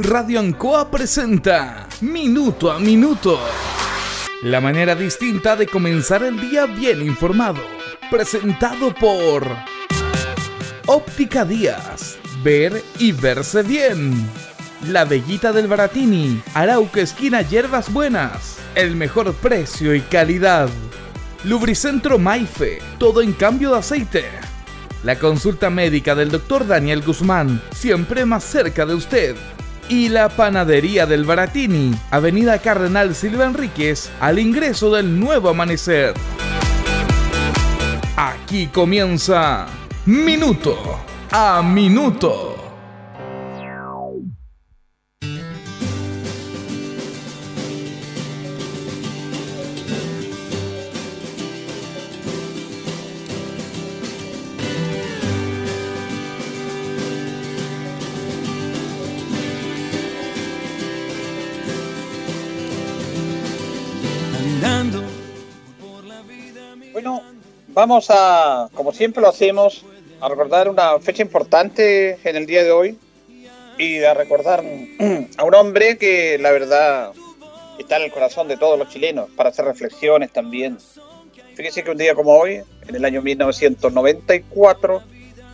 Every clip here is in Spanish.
Radio Ancoa presenta Minuto a Minuto. La manera distinta de comenzar el día bien informado. Presentado por Óptica Díaz. Ver y verse bien. La Bellita del Baratini. Arauca Esquina Hierbas Buenas. El mejor precio y calidad. Lubricentro Maife. Todo en cambio de aceite. La consulta médica del Dr. Daniel Guzmán. Siempre más cerca de usted y la Panadería del Baratini, Avenida Cardenal Silva Enríquez, al ingreso del nuevo amanecer. Aquí comienza Minuto a Minuto. Vamos a, como siempre lo hacemos, a recordar una fecha importante en el día de hoy y a recordar a un hombre que la verdad está en el corazón de todos los chilenos para hacer reflexiones también. Fíjese que un día como hoy, en el año 1994,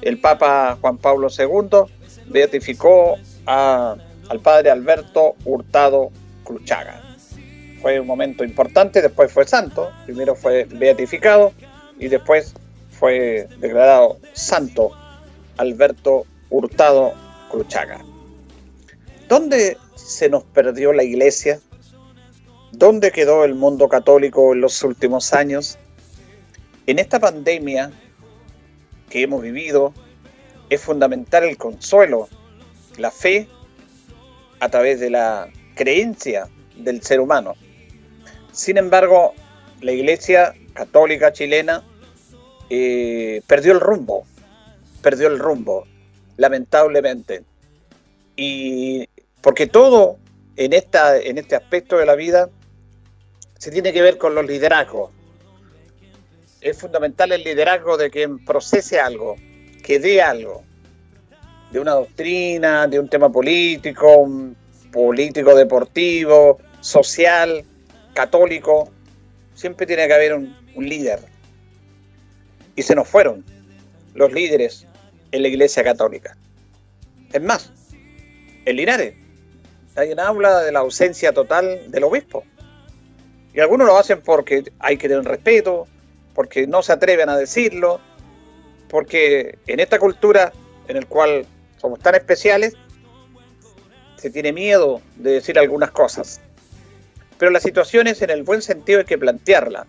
el Papa Juan Pablo II beatificó al padre Alberto Hurtado Cruchaga. Fue un momento importante, después fue santo, primero fue beatificado y después fue declarado santo Alberto Hurtado Cruchaga. ¿Dónde se nos perdió la iglesia? ¿Dónde quedó el mundo católico en los últimos años? En esta pandemia que hemos vivido es fundamental el consuelo, la fe a través de la creencia del ser humano. Sin embargo, la iglesia católica chilena eh, perdió el rumbo, perdió el rumbo, lamentablemente. Y porque todo en, esta, en este aspecto de la vida se tiene que ver con los liderazgos. Es fundamental el liderazgo de quien procese algo, que dé algo, de una doctrina, de un tema político, político deportivo, social, católico. Siempre tiene que haber un, un líder. Y se nos fueron los líderes en la Iglesia Católica. Es más, en Linares, alguien habla de la ausencia total del obispo. Y algunos lo hacen porque hay que tener respeto, porque no se atreven a decirlo, porque en esta cultura en el cual somos tan especiales, se tiene miedo de decir algunas cosas. Pero la situación es en el buen sentido hay que plantearla.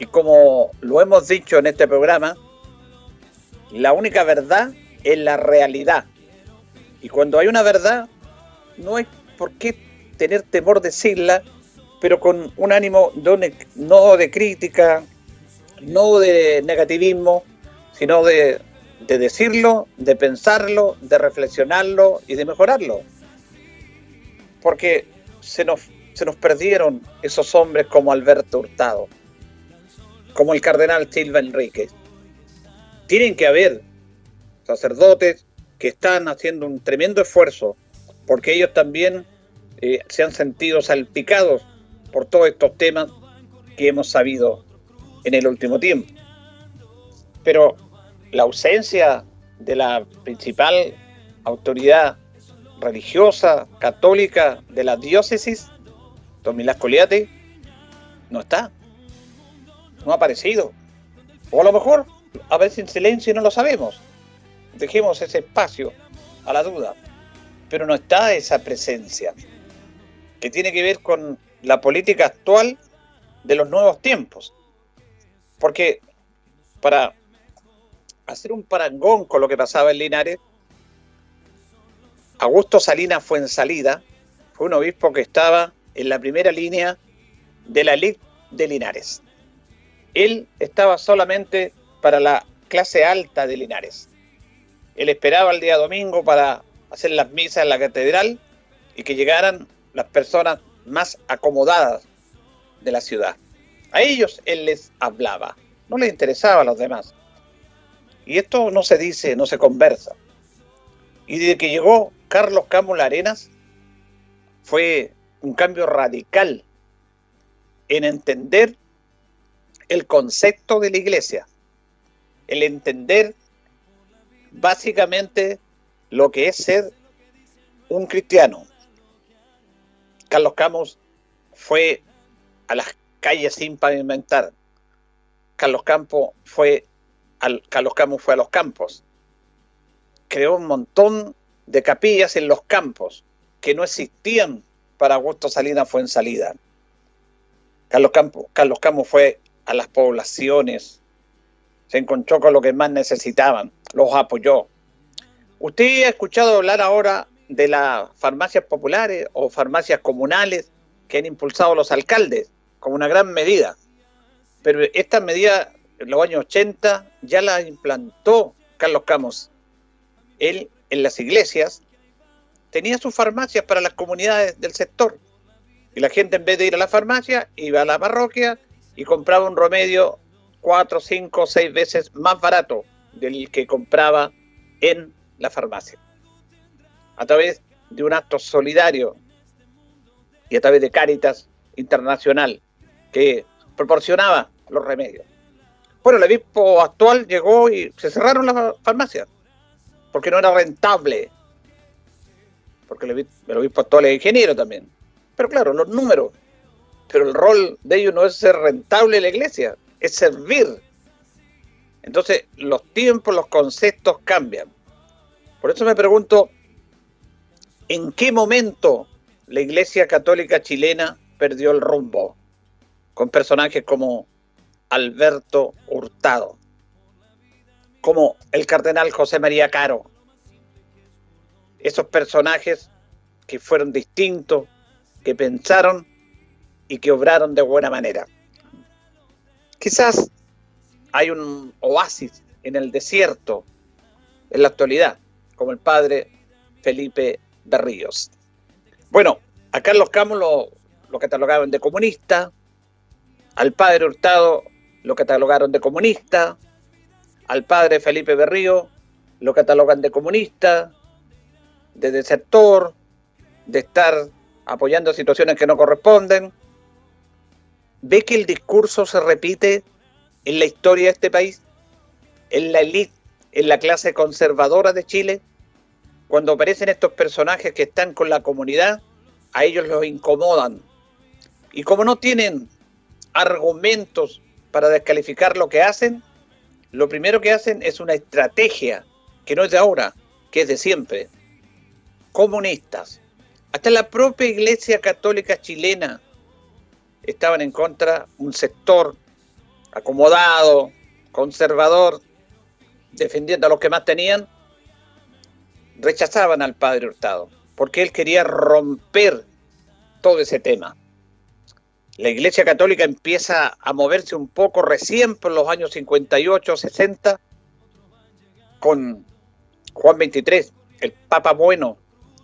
Y como lo hemos dicho en este programa, la única verdad es la realidad. Y cuando hay una verdad, no hay por qué tener temor de decirla, pero con un ánimo no de crítica, no de negativismo, sino de, de decirlo, de pensarlo, de reflexionarlo y de mejorarlo. Porque se nos, se nos perdieron esos hombres como Alberto Hurtado como el cardenal Silva Enríquez. Tienen que haber sacerdotes que están haciendo un tremendo esfuerzo porque ellos también eh, se han sentido salpicados por todos estos temas que hemos sabido en el último tiempo. Pero la ausencia de la principal autoridad religiosa católica de la diócesis, Don Coliate, no está no ha aparecido. O a lo mejor a veces en silencio y no lo sabemos. Dejemos ese espacio a la duda. Pero no está esa presencia que tiene que ver con la política actual de los nuevos tiempos. Porque para hacer un parangón con lo que pasaba en Linares, Augusto Salinas fue en salida, fue un obispo que estaba en la primera línea de la elite de Linares él estaba solamente para la clase alta de Linares. Él esperaba el día domingo para hacer las misas en la catedral y que llegaran las personas más acomodadas de la ciudad. A ellos él les hablaba, no les interesaba a los demás. Y esto no se dice, no se conversa. Y desde que llegó Carlos Camus Arenas fue un cambio radical en entender el concepto de la iglesia, el entender básicamente lo que es ser un cristiano. Carlos Camus fue a las calles sin pavimentar. Carlos Campos fue Carlos Camus fue a los campos. Creó un montón de capillas en los campos que no existían para Augusto Salinas fue en salida. Carlos, Campo, Carlos Camus fue a las poblaciones, se encontró con lo que más necesitaban, los apoyó. Usted ha escuchado hablar ahora de las farmacias populares o farmacias comunales que han impulsado los alcaldes como una gran medida. Pero esta medida en los años 80 ya la implantó Carlos Camus. Él en las iglesias tenía sus farmacias para las comunidades del sector. Y la gente en vez de ir a la farmacia, iba a la parroquia y compraba un remedio cuatro, cinco, seis veces más barato del que compraba en la farmacia. A través de un acto solidario y a través de Cáritas Internacional que proporcionaba los remedios. Bueno, el obispo actual llegó y se cerraron las farmacias porque no era rentable porque el obispo actual es ingeniero también. Pero claro, los números. Pero el rol de ellos no es ser rentable en la iglesia, es servir. Entonces, los tiempos, los conceptos cambian. Por eso me pregunto, ¿en qué momento la iglesia católica chilena perdió el rumbo? Con personajes como Alberto Hurtado, como el cardenal José María Caro, esos personajes que fueron distintos, que pensaron y que obraron de buena manera. Quizás hay un oasis en el desierto en la actualidad, como el padre Felipe Berríos. Bueno, a Carlos Camus lo, lo catalogaron de comunista, al padre Hurtado lo catalogaron de comunista, al padre Felipe Berrío lo catalogan de comunista, de desertor, de estar apoyando situaciones que no corresponden. ¿Ve que el discurso se repite en la historia de este país? En la élite, en la clase conservadora de Chile. Cuando aparecen estos personajes que están con la comunidad, a ellos los incomodan. Y como no tienen argumentos para descalificar lo que hacen, lo primero que hacen es una estrategia que no es de ahora, que es de siempre comunistas, hasta la propia Iglesia Católica chilena estaban en contra, un sector acomodado, conservador, defendiendo a los que más tenían, rechazaban al padre Hurtado, porque él quería romper todo ese tema. La Iglesia Católica empieza a moverse un poco recién por los años 58, 60, con Juan 23, el Papa Bueno,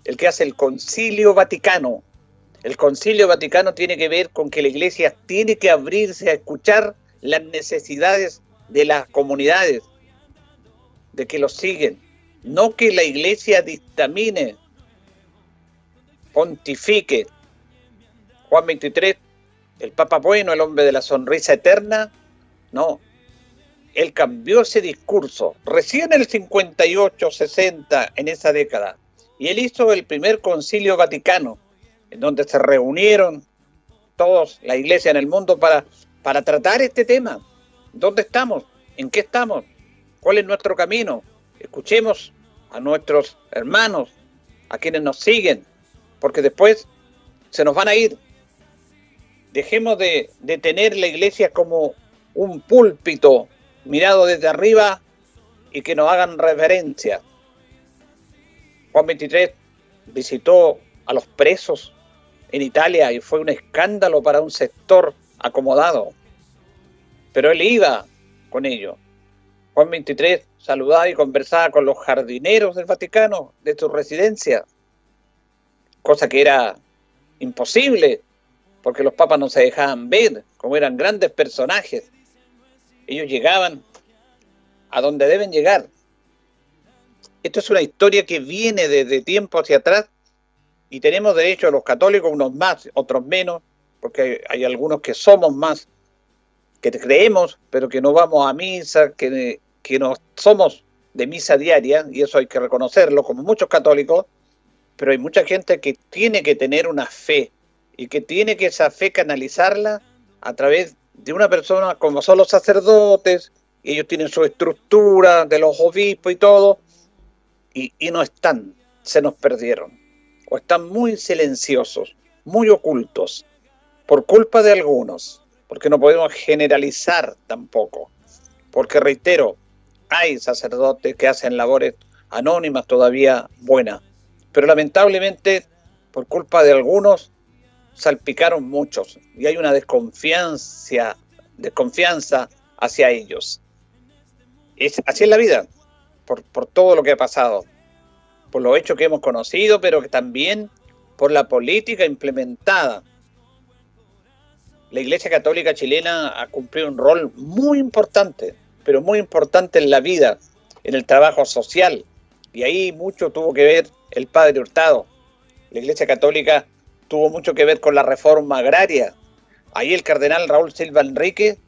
el que hace el Concilio Vaticano. El Concilio Vaticano tiene que ver con que la Iglesia tiene que abrirse a escuchar las necesidades de las comunidades, de que los siguen. No que la Iglesia dictamine, pontifique. Juan 23, el Papa Bueno, el hombre de la sonrisa eterna, no. Él cambió ese discurso recién el 58, 60, en esa década y él hizo el primer concilio vaticano, en donde se reunieron todos, la iglesia en el mundo, para, para tratar este tema. ¿Dónde estamos? ¿En qué estamos? ¿Cuál es nuestro camino? Escuchemos a nuestros hermanos, a quienes nos siguen, porque después se nos van a ir. Dejemos de, de tener la iglesia como un púlpito mirado desde arriba y que nos hagan reverencia. Juan 23 visitó a los presos en Italia y fue un escándalo para un sector acomodado. Pero él iba con ellos. Juan 23 saludaba y conversaba con los jardineros del Vaticano de su residencia, cosa que era imposible porque los papas no se dejaban ver, como eran grandes personajes. Ellos llegaban a donde deben llegar, Esto es una historia que viene desde tiempo hacia atrás y tenemos derecho a los católicos, unos más, otros menos, porque hay algunos que somos más, que creemos, pero que no vamos a misa, que, que no somos de misa diaria, y eso hay que reconocerlo, como muchos católicos, pero hay mucha gente que tiene que tener una fe y que tiene que esa fe canalizarla a través de una persona como son los sacerdotes, y ellos tienen su estructura de los obispos y todo, y, y no están, se nos perdieron, o están muy silenciosos, muy ocultos, por culpa de algunos, porque no podemos generalizar tampoco, porque reitero, hay sacerdotes que hacen labores anónimas todavía buenas, pero lamentablemente por culpa de algunos salpicaron muchos y hay una desconfianza, desconfianza hacia ellos. Es, así es la vida, por, por todo lo que ha pasado, por los hechos que hemos conocido, pero que también por la política implementada. La Iglesia Católica chilena ha cumplido un rol muy importante pero muy importante en la vida, en el trabajo social. Y ahí mucho tuvo que ver el padre Hurtado. La Iglesia Católica tuvo mucho que ver con la reforma agraria. Ahí el cardenal Raúl Silva Enrique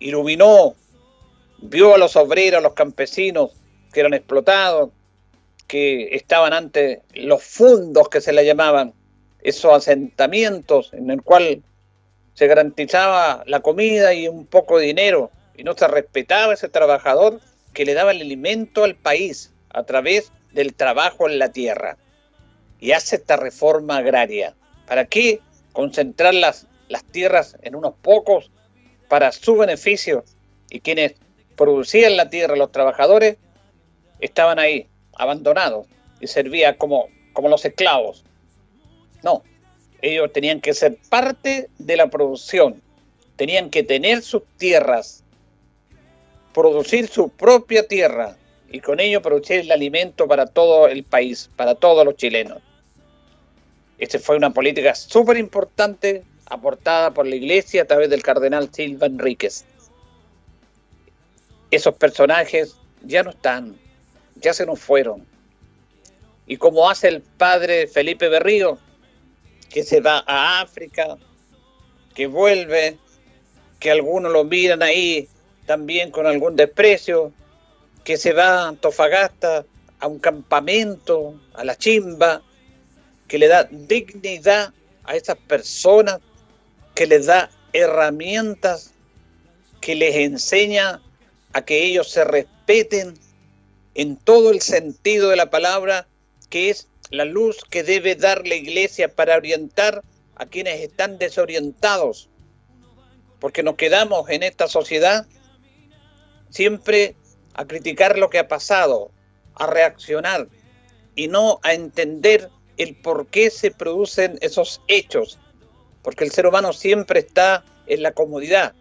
iluminó, vio a los obreros, a los campesinos que eran explotados, que estaban ante los fundos que se le llamaban, esos asentamientos en el cual se garantizaba la comida y un poco de dinero y no se respetaba ese trabajador que le daba el alimento al país a través del trabajo en la tierra. Y hace esta reforma agraria. ¿Para qué concentrar las, las tierras en unos pocos para su beneficio? Y quienes producían la tierra, los trabajadores, estaban ahí, abandonados, y servían como, como los esclavos. No, ellos tenían que ser parte de la producción, tenían que tener sus tierras, producir su propia tierra y con ello producir el alimento para todo el país, para todos los chilenos. Esta fue una política súper importante aportada por la iglesia a través del cardenal Silva Enríquez. Esos personajes ya no están, ya se nos fueron. Y como hace el padre Felipe Berrío, que se va a África, que vuelve, que algunos lo miran ahí también con algún desprecio, que se va a Antofagasta a un campamento, a la chimba, que le da dignidad a esas personas, que les da herramientas, que les enseña a que ellos se respeten en todo el sentido de la palabra, que es la luz que debe dar la iglesia para orientar a quienes están desorientados. Porque nos quedamos en esta sociedad siempre a criticar lo que ha pasado, a reaccionar y no a entender el por qué se producen esos hechos, porque el ser humano siempre está en la comodidad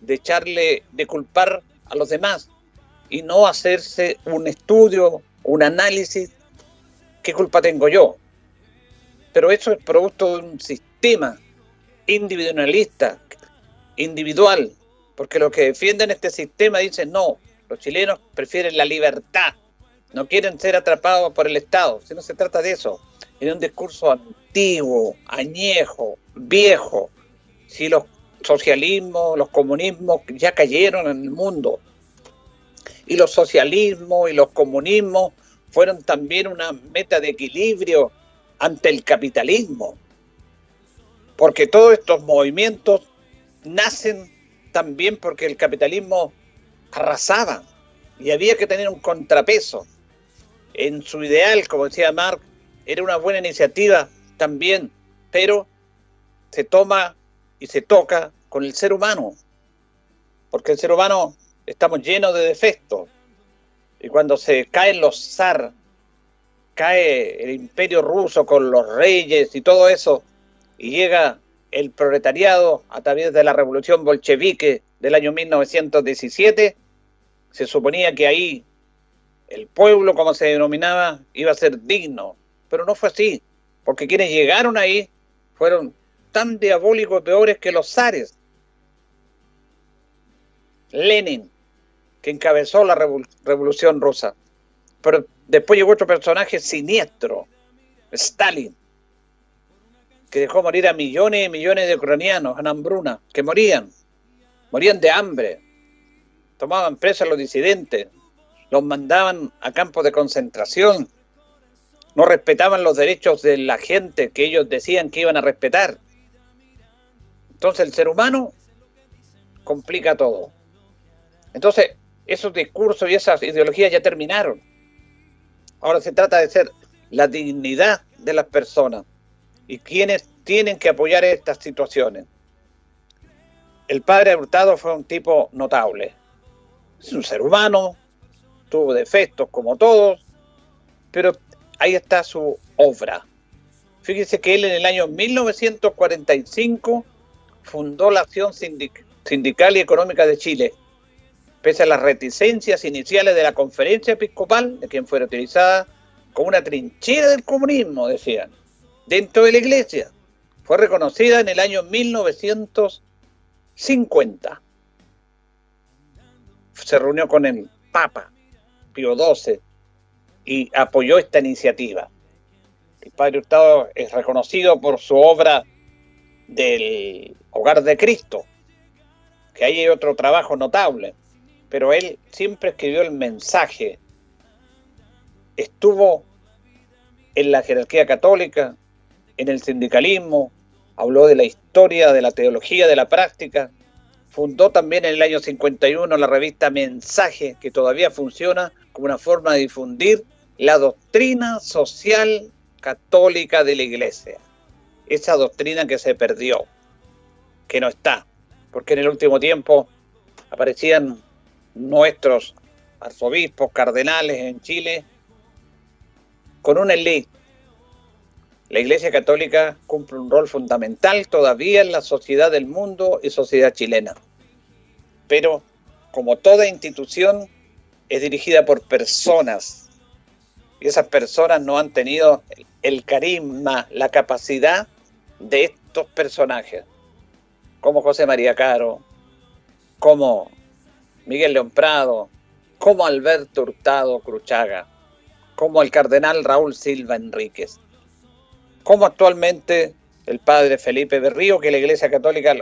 de echarle, de culpar a los demás y no hacerse un estudio, un análisis, ¿qué culpa tengo yo? Pero eso es producto de un sistema individualista, individual, porque los que defienden este sistema dicen no, los chilenos prefieren la libertad, no quieren ser atrapados por el Estado, si no se trata de eso, es un discurso antiguo, añejo, viejo, si los socialismos, los comunismos ya cayeron en el mundo, y los socialismos y los comunismos fueron también una meta de equilibrio ante el capitalismo, porque todos estos movimientos nacen también porque el capitalismo arrasaba y había que tener un contrapeso. En su ideal, como decía Marx, era una buena iniciativa también, pero se toma y se toca con el ser humano, porque el ser humano estamos llenos de defectos. Y cuando se caen los zar, cae el imperio ruso con los reyes y todo eso, y llega el proletariado a través de la revolución bolchevique del año 1917, se suponía que ahí el pueblo, como se denominaba, iba a ser digno, pero no fue así, porque quienes llegaron ahí fueron tan diabólicos peores que los zares. Lenin, que encabezó la revolución rusa, Pero después llegó otro personaje siniestro, Stalin, que dejó morir a millones y millones de ucranianos en hambruna, que morían, morían de hambre, tomaban presos a los disidentes, los mandaban a campos de concentración, no respetaban los derechos de la gente que ellos decían que iban a respetar. Entonces el ser humano complica todo. Entonces, esos discursos y esas ideologías ya terminaron. Ahora se trata de ser la dignidad de las personas y quienes tienen que apoyar estas situaciones. El padre Hurtado fue un tipo notable. Es un ser humano, tuvo defectos como todos, pero ahí está su obra. Fíjese que él en el año 1945 fundó la Acción Sindical y Económica de Chile, pese a las reticencias iniciales de la conferencia episcopal, de quien fuera utilizada como una trinchera del comunismo, decían, dentro de la iglesia. Fue reconocida en el año 1950. Se reunió con el Papa Pío XII y apoyó esta iniciativa. El Padre Hurtado es reconocido por su obra del Hogar de Cristo, que ahí hay otro trabajo notable, pero él siempre escribió el mensaje, estuvo en la jerarquía católica, en el sindicalismo, habló de la historia, de la teología, de la práctica, fundó también en el año 51 la revista Mensaje, que todavía funciona como una forma de difundir la doctrina social católica de la iglesia. Esa doctrina que se perdió, que no está, porque en el último tiempo aparecían nuestros arzobispos, cardenales en Chile, con una ley. La Iglesia Católica cumple un rol fundamental todavía en la sociedad del mundo y sociedad chilena. Pero, como toda institución, es dirigida por personas y esas personas no han tenido el carisma, la capacidad de estos personajes, como José María Caro, como Miguel León Prado, como Alberto Hurtado Cruchaga, como el cardenal Raúl Silva Enríquez, como actualmente el padre Felipe Berrío, que la Iglesia Católica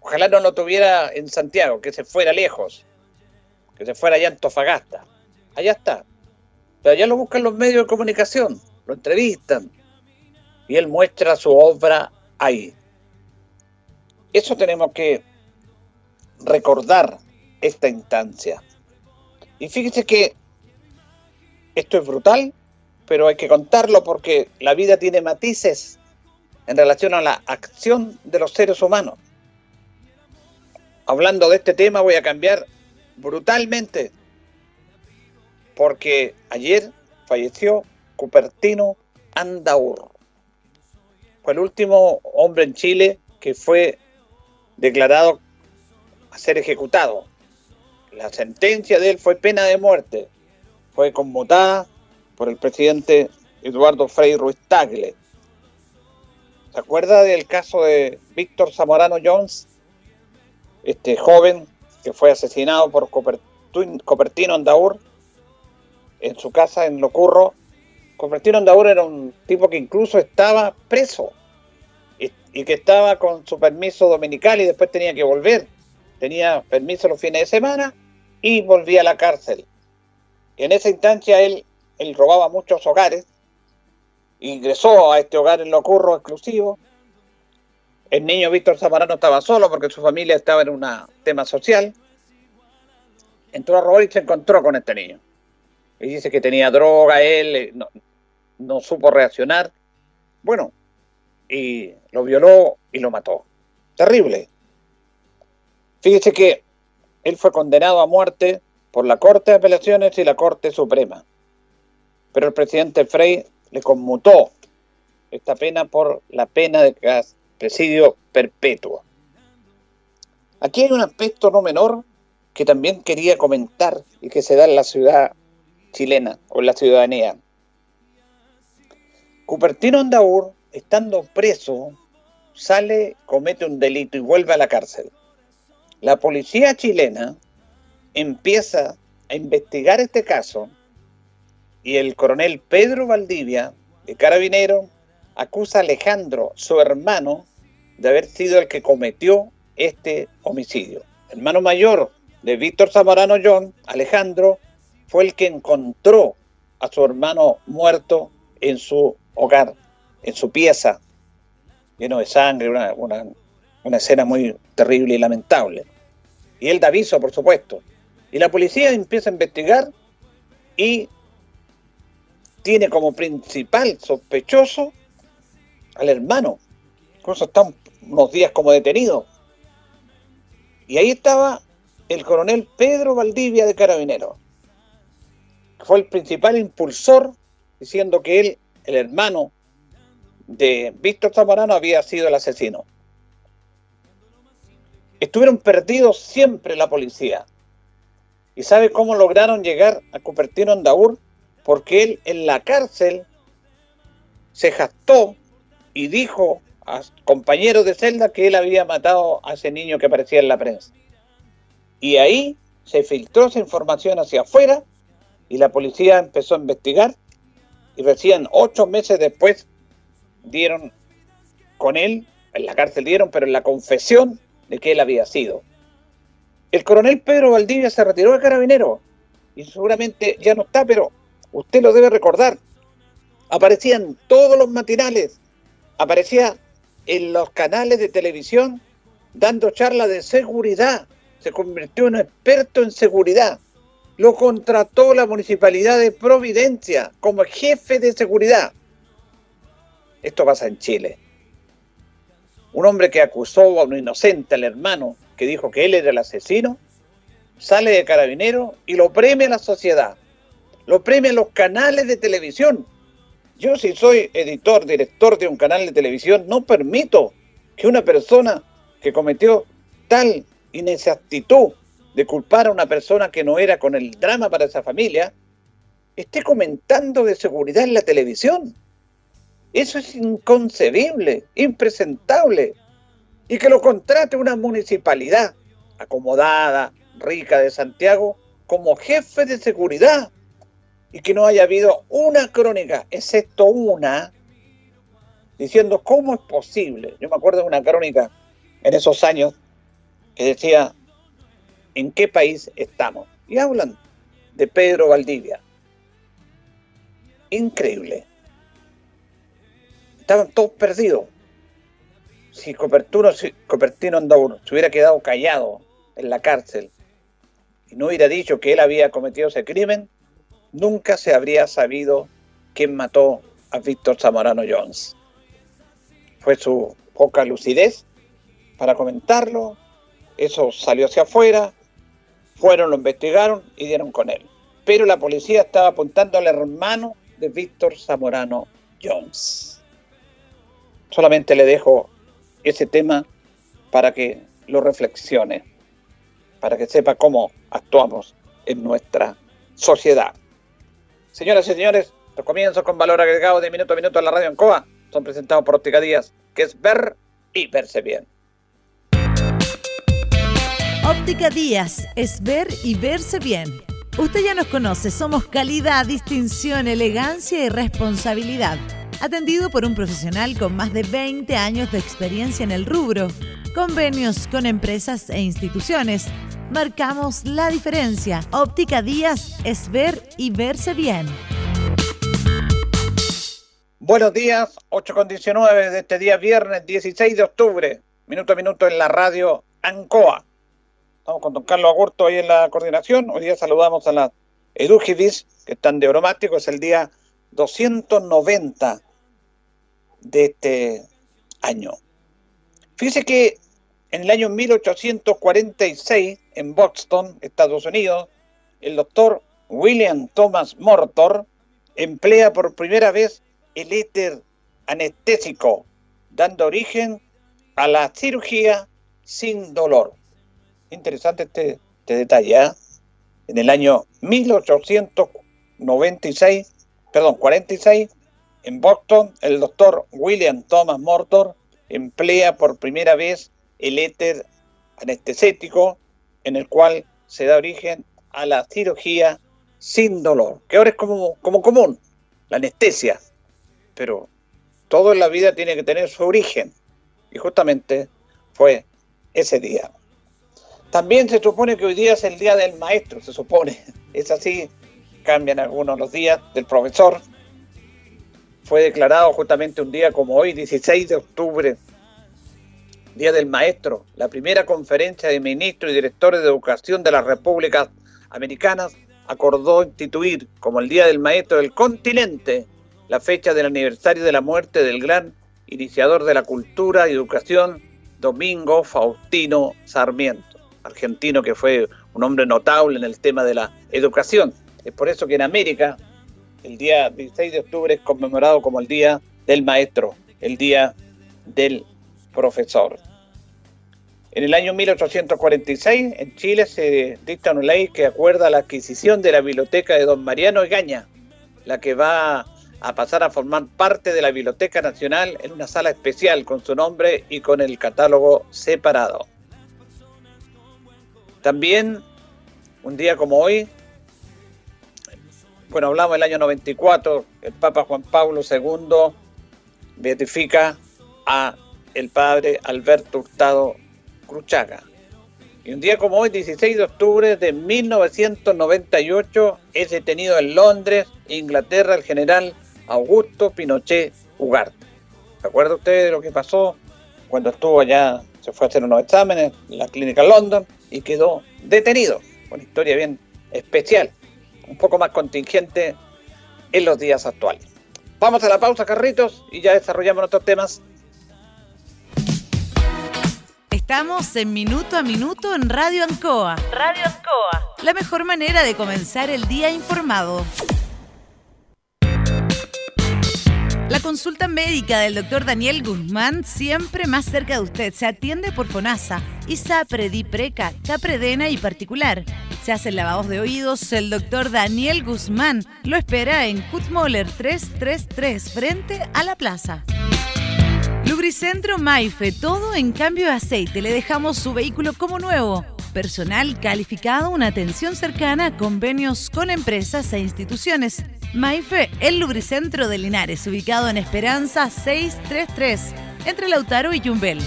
ojalá no lo tuviera en Santiago, que se fuera lejos, que se fuera allá a Antofagasta. Allá está, pero ya lo buscan los medios de comunicación, lo entrevistan y él muestra su obra ahí. Eso tenemos que recordar esta instancia. Y fíjese que esto es brutal, pero hay que contarlo porque la vida tiene matices en relación a la acción de los seres humanos. Hablando de este tema voy a cambiar brutalmente porque ayer falleció Cupertino Andaur. Fue el último hombre en Chile que fue declarado a ser ejecutado. La sentencia de él fue pena de muerte. Fue conmutada por el presidente Eduardo Frei Ruiz Tagle. ¿Se acuerda del caso de Víctor Zamorano Jones? Este joven que fue asesinado por Copertino Andaur en su casa en Locurro, Convertino Andaur era un tipo que incluso estaba preso y, que estaba con su permiso dominical y después tenía que volver. Tenía permiso los fines de semana y volvía a la cárcel. en esa instancia él, robaba muchos hogares, ingresó a este hogar en Locurro exclusivo. El niño Víctor Zamarano estaba solo porque su familia estaba en un tema social. Entró a robar y se encontró con este niño y dice que tenía droga, él eh, no, supo reaccionar. Bueno, y lo violó y lo mató. Terrible. Fíjese que él fue condenado a muerte por la Corte de Apelaciones y la Corte Suprema. Pero el presidente Frey le conmutó esta pena por la pena de presidio perpetuo. Aquí hay un aspecto no menor que también quería comentar y que se da en la ciudad chilena con la ciudadanía. Cupertino Andaur, estando preso, sale, comete un delito y vuelve a la cárcel. La policía chilena empieza a investigar este caso Y el coronel Pedro Valdivia, de Carabinero, acusa a Alejandro, su hermano, de haber sido el que cometió este homicidio. El hermano mayor de Víctor Zamorano John, Alejandro, fue el que encontró a su hermano muerto en su hogar, en su pieza, lleno de sangre, una, una escena muy terrible y lamentable. Y él da aviso, por supuesto. Y la policía empieza a investigar y tiene como principal sospechoso al hermano. Incluso está unos días como detenido. Y ahí estaba el coronel Pedro Valdivia de Carabineros. Fue el principal impulsor diciendo que él, el hermano de Víctor Zamorano, había sido el asesino. Estuvieron perdidos siempre la policía. ¿Y sabe cómo lograron llegar a Cupertino Andaur? Porque él en la cárcel se jactó y dijo a compañeros de celda que él había matado a ese niño que aparecía en la prensa. Y ahí se filtró esa información hacia afuera y la policía empezó a investigar y recién ocho meses después dieron con él, en la cárcel dieron, pero en la confesión de que él había sido. El coronel Pedro Valdivia se retiró de carabinero y seguramente ya no está, pero usted lo debe recordar. Aparecían todos los matinales, aparecía en los canales de televisión dando charlas de seguridad. Se convirtió en un experto en seguridad. Lo contrató la municipalidad de Providencia como jefe de seguridad. Esto pasa en Chile. Un hombre que acusó a un inocente, al hermano, que dijo que él era el asesino, sale de carabinero y lo premia la sociedad. Lo premia los canales de televisión. Yo si soy editor, director de un canal de televisión, no permito que una persona que cometió tal inexactitud de culpar a una persona que no era con el drama para esa familia, esté comentando de seguridad en la televisión. Eso es inconcebible, impresentable. Y que lo contrate una municipalidad acomodada, rica de Santiago, como jefe de seguridad. Y que no haya habido una crónica, excepto una, diciendo cómo es posible. Yo me acuerdo de una crónica en esos años que decía en qué país estamos. Y hablan de Pedro Valdivia. Increíble estaban todos perdidos. Si Copertino, si Copertino se hubiera quedado callado en la cárcel y no hubiera dicho que él había cometido ese crimen, nunca se habría sabido quién mató a Víctor Zamorano Jones. Fue su poca lucidez para comentarlo, eso salió hacia afuera, fueron, lo investigaron y dieron con él. Pero la policía estaba apuntando al hermano de Víctor Zamorano Jones. Solamente le dejo ese tema para que lo reflexione, para que sepa cómo actuamos en nuestra sociedad. Señoras y señores, los comienzos con valor agregado de minuto a minuto en la radio Ancoa son presentados por Óptica Díaz, que es ver y verse bien. Óptica Díaz es ver y verse bien. Usted ya nos conoce, somos calidad, distinción, elegancia y responsabilidad atendido por un profesional con más de 20 años de experiencia en el rubro, convenios con empresas e instituciones. Marcamos la diferencia. Óptica Díaz es ver y verse bien. Buenos días, 8 con 19 de este día viernes 16 de octubre, minuto a minuto en la radio Ancoa. Estamos con don Carlos Agurto ahí en la coordinación. Hoy día saludamos a la Edugivis, que están de bromático, es el día 290 de este año. Fíjese que en el año 1846, en Boston, Estados Unidos, el doctor William Thomas Mortor emplea por primera vez el éter anestésico, dando origen a la cirugía sin dolor. Interesante este, este detalle. ¿eh? En el año 1896, perdón, 46, en Boston, el doctor William Thomas Mortor emplea por primera vez el éter anestésico en el cual se da origen a la cirugía sin dolor, que ahora es como, como común, la anestesia. Pero todo en la vida tiene que tener su origen. Y justamente fue ese día. También se supone que hoy día es el día del maestro, se supone. Es así, cambian algunos los días del profesor. Fue declarado justamente un día como hoy, 16 de octubre, Día del Maestro, la primera conferencia de ministros y directores de educación de las repúblicas americanas acordó instituir como el Día del Maestro del continente la fecha del aniversario de la muerte del gran iniciador de la cultura y educación, Domingo Faustino Sarmiento, argentino que fue un hombre notable en el tema de la educación. Es por eso que en América el día 16 de octubre es conmemorado como el Día del Maestro, el Día del Profesor. En el año 1846, en Chile se dicta una ley que acuerda la adquisición de la biblioteca de don Mariano Egaña, la que va a pasar a formar parte de la Biblioteca Nacional en una sala especial con su nombre y con el catálogo separado. También, un día como hoy, bueno, hablamos del año 94, el Papa Juan Pablo II beatifica a el padre Alberto Hurtado Cruchaga. Y un día como hoy, 16 de octubre de 1998, es detenido en Londres, Inglaterra, el general Augusto Pinochet Ugarte. ¿Se acuerda usted de lo que pasó cuando estuvo allá, se fue a hacer unos exámenes en la clínica London y quedó detenido? Una historia bien especial, un poco más contingente en los días actuales. Vamos a la pausa, Carritos, y ya desarrollamos otros temas Estamos en Minuto a Minuto en Radio Ancoa. Radio Ancoa. La mejor manera de comenzar el día informado. La consulta médica del doctor Daniel Guzmán siempre más cerca de usted. Se atiende por FONASA, ISAPRE, DIPRECA, CAPREDENA y particular. Se hacen lavados de oídos. El doctor Daniel Guzmán lo espera en Kutmoller 333 frente a la plaza. Lubricentro Maife, todo en cambio de aceite. Le dejamos su vehículo como nuevo. Personal calificado, una atención cercana, convenios con empresas e instituciones. Maife, el lubricentro de Linares, ubicado en Esperanza 633, entre Lautaro y Yumbel.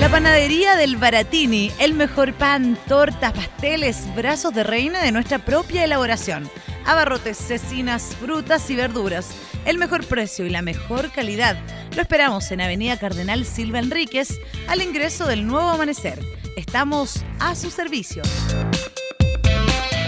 La panadería del Baratini, el mejor pan, tortas, pasteles, brazos de reina de nuestra propia elaboración. Abarrotes, cecinas, frutas y verduras el mejor precio y la mejor calidad. Lo esperamos en Avenida Cardenal Silva Enríquez, al ingreso del nuevo amanecer. Estamos a su servicio.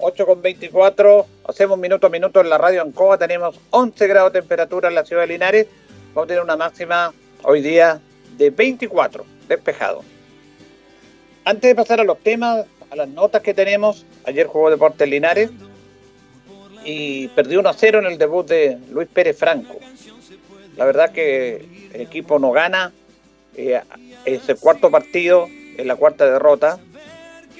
8 con 24, hacemos minuto a minuto en la radio Ancoa, tenemos 11 grados de temperatura en la ciudad de Linares, vamos a tener una máxima hoy día de 24, despejado. Antes de pasar a los temas, a las notas que tenemos, ayer jugó Deportes Linares, y perdió 1 a 0 en el debut de Luis Pérez Franco. La verdad que el equipo no gana, eh, es el cuarto partido, es la cuarta derrota,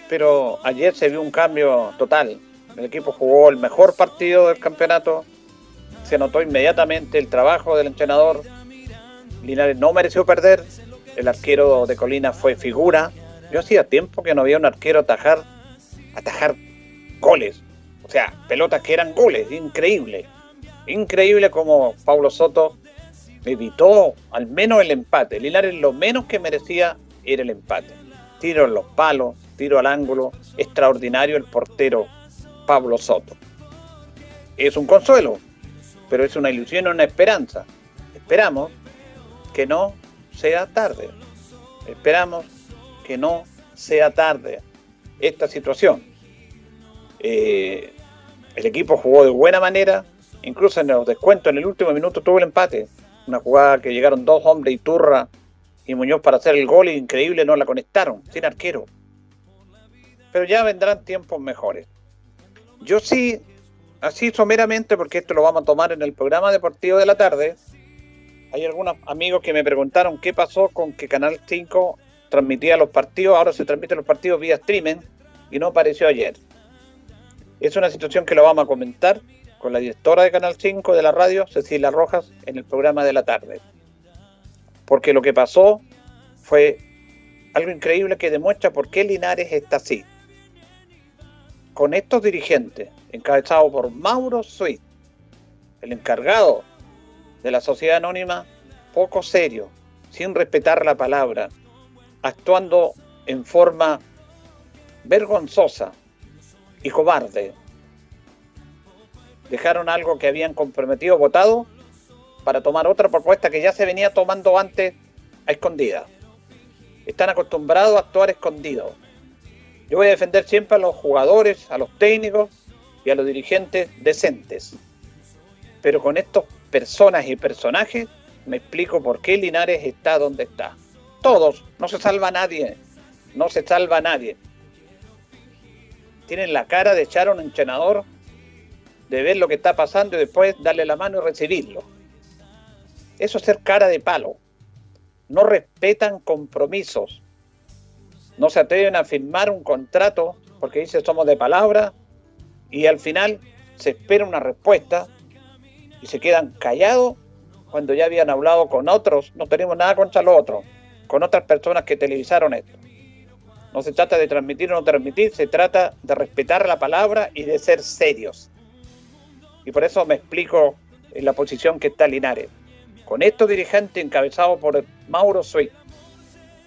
pero ayer se vio un cambio total. El equipo jugó el mejor partido del campeonato, se notó inmediatamente el trabajo del entrenador. Linares no mereció perder, el arquero de Colina fue figura. Yo hacía tiempo que no había un arquero atajar, atajar goles. O sea, pelotas que eran goles, increíble. Increíble como Pablo Soto evitó al menos el empate. Linares lo menos que merecía era el empate. Tiro en los palos, tiro al ángulo, extraordinario el portero Pablo Soto. Es un consuelo, pero es una ilusión y una esperanza. Esperamos que no sea tarde. Esperamos que no sea tarde esta situación. Eh, el equipo jugó de buena manera, incluso en los descuentos en el último minuto tuvo el empate. Una jugada que llegaron dos hombres, y Turra y Muñoz para hacer el gol, increíble, no la conectaron, sin arquero. Pero ya vendrán tiempos mejores. Yo sí así someramente, porque esto lo vamos a tomar en el programa deportivo de la tarde, hay algunos amigos que me preguntaron qué pasó con que Canal 5 transmitía los partidos, ahora se transmiten los partidos vía streaming y no apareció ayer. Es una situación que lo vamos a comentar con la directora de Canal 5 de la radio, Cecilia Rojas, en el programa de la tarde. Porque lo que pasó fue algo increíble que demuestra por qué Linares está así. Con estos dirigentes, encabezados por Mauro Suiz, el encargado de la sociedad anónima, poco serio, sin respetar la palabra, actuando en forma vergonzosa y cobarde. Dejaron algo que habían comprometido, votado, para tomar otra propuesta que ya se venía tomando antes a escondida. Están acostumbrados a actuar escondidos. Yo voy a defender siempre a los jugadores, a los técnicos y a los dirigentes decentes. Pero con estos personas y personajes me explico por qué Linares está donde está. Todos, no se salva nadie, no se salva nadie. Tienen la cara de echar a un entrenador, de ver lo que está pasando y después darle la mano y recibirlo. Eso es ser cara de palo. No respetan compromisos. No se atreven a firmar un contrato porque dice somos de palabra y al final se espera una respuesta y se quedan callados cuando ya habían hablado con otros. No tenemos nada contra los otros con otras personas que televisaron esto. No se trata de transmitir o no transmitir, se trata de respetar la palabra y de ser serios. Y por eso me explico en la posición que está Linares. Con estos dirigentes encabezados por Mauro Suiz,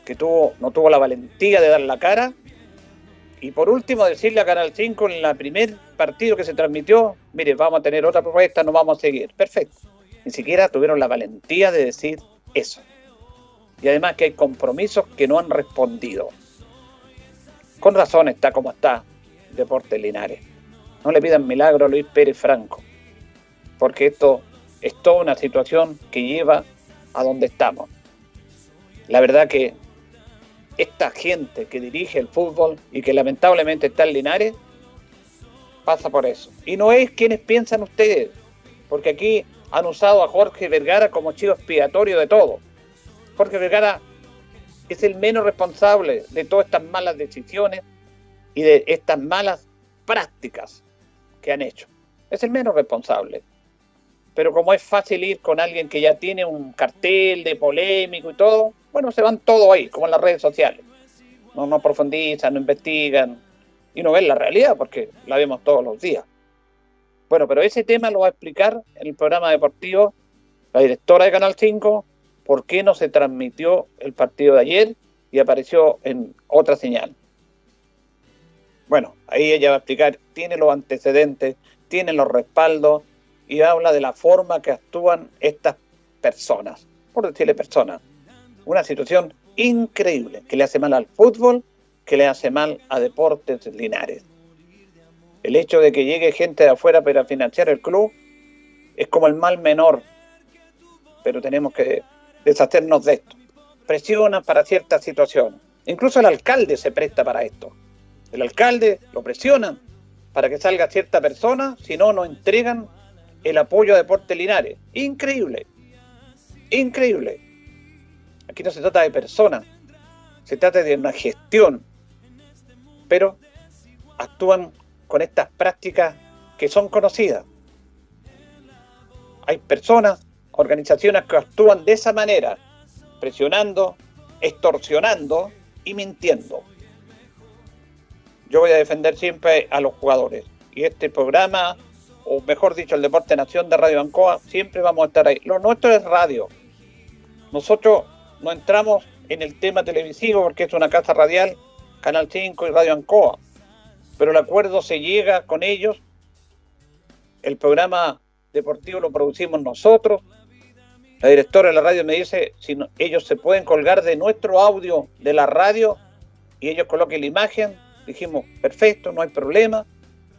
que tuvo, no tuvo la valentía de dar la cara. Y por último, decirle a Canal 5 en el primer partido que se transmitió, mire, vamos a tener otra propuesta, no vamos a seguir. Perfecto. Ni siquiera tuvieron la valentía de decir eso y además que hay compromisos que no han respondido. Con razón está como está Deportes Linares. No le pidan milagro a Luis Pérez Franco, porque esto es toda una situación que lleva a donde estamos. La verdad que esta gente que dirige el fútbol y que lamentablemente está en Linares, pasa por eso. Y no es quienes piensan ustedes, porque aquí han usado a Jorge Vergara como chivo expiatorio de todo. Jorge Vergara es el menos responsable de todas estas malas decisiones y de estas malas prácticas que han hecho. Es el menos responsable. Pero como es fácil ir con alguien que ya tiene un cartel de polémico y todo, bueno, se van todo ahí, como en las redes sociales. No, no profundizan, no investigan y no ven la realidad porque la vemos todos los días. Bueno, pero ese tema lo va a explicar en el programa deportivo la directora de Canal 5, por qué no se transmitió el partido de ayer y apareció en otra señal. Bueno, ahí ella va a explicar, tiene los antecedentes, tiene los respaldos y habla de la forma que actúan estas personas, por decirle personas. Una situación increíble que le hace mal al fútbol, que le hace mal a Deportes Linares. El hecho de que llegue gente de afuera para financiar el club es como el mal menor, pero tenemos que deshacernos de esto. Presiona para ciertas situaciones. Incluso el alcalde se presta para esto. El alcalde lo presiona para que salga cierta persona, si no, no entregan el apoyo a Deportes Linares. Increíble. Increíble. Aquí no se trata de personas, se trata de una gestión. Pero actúan con estas prácticas que son conocidas. Hay personas organizaciones que actúan de esa manera, presionando, extorsionando y mintiendo. Yo voy a defender siempre a los jugadores. Y este programa, o mejor dicho, el Deporte Nación de Radio Ancoa, siempre vamos a estar ahí. Lo nuestro es radio. Nosotros no entramos en el tema televisivo porque es una casa radial, Canal 5 y Radio Ancoa. Pero el acuerdo se llega con ellos. El programa deportivo lo producimos nosotros, la directora de la radio me dice si ellos se pueden colgar de nuestro audio de la radio y ellos coloquen la imagen. Dijimos, perfecto, no hay problema.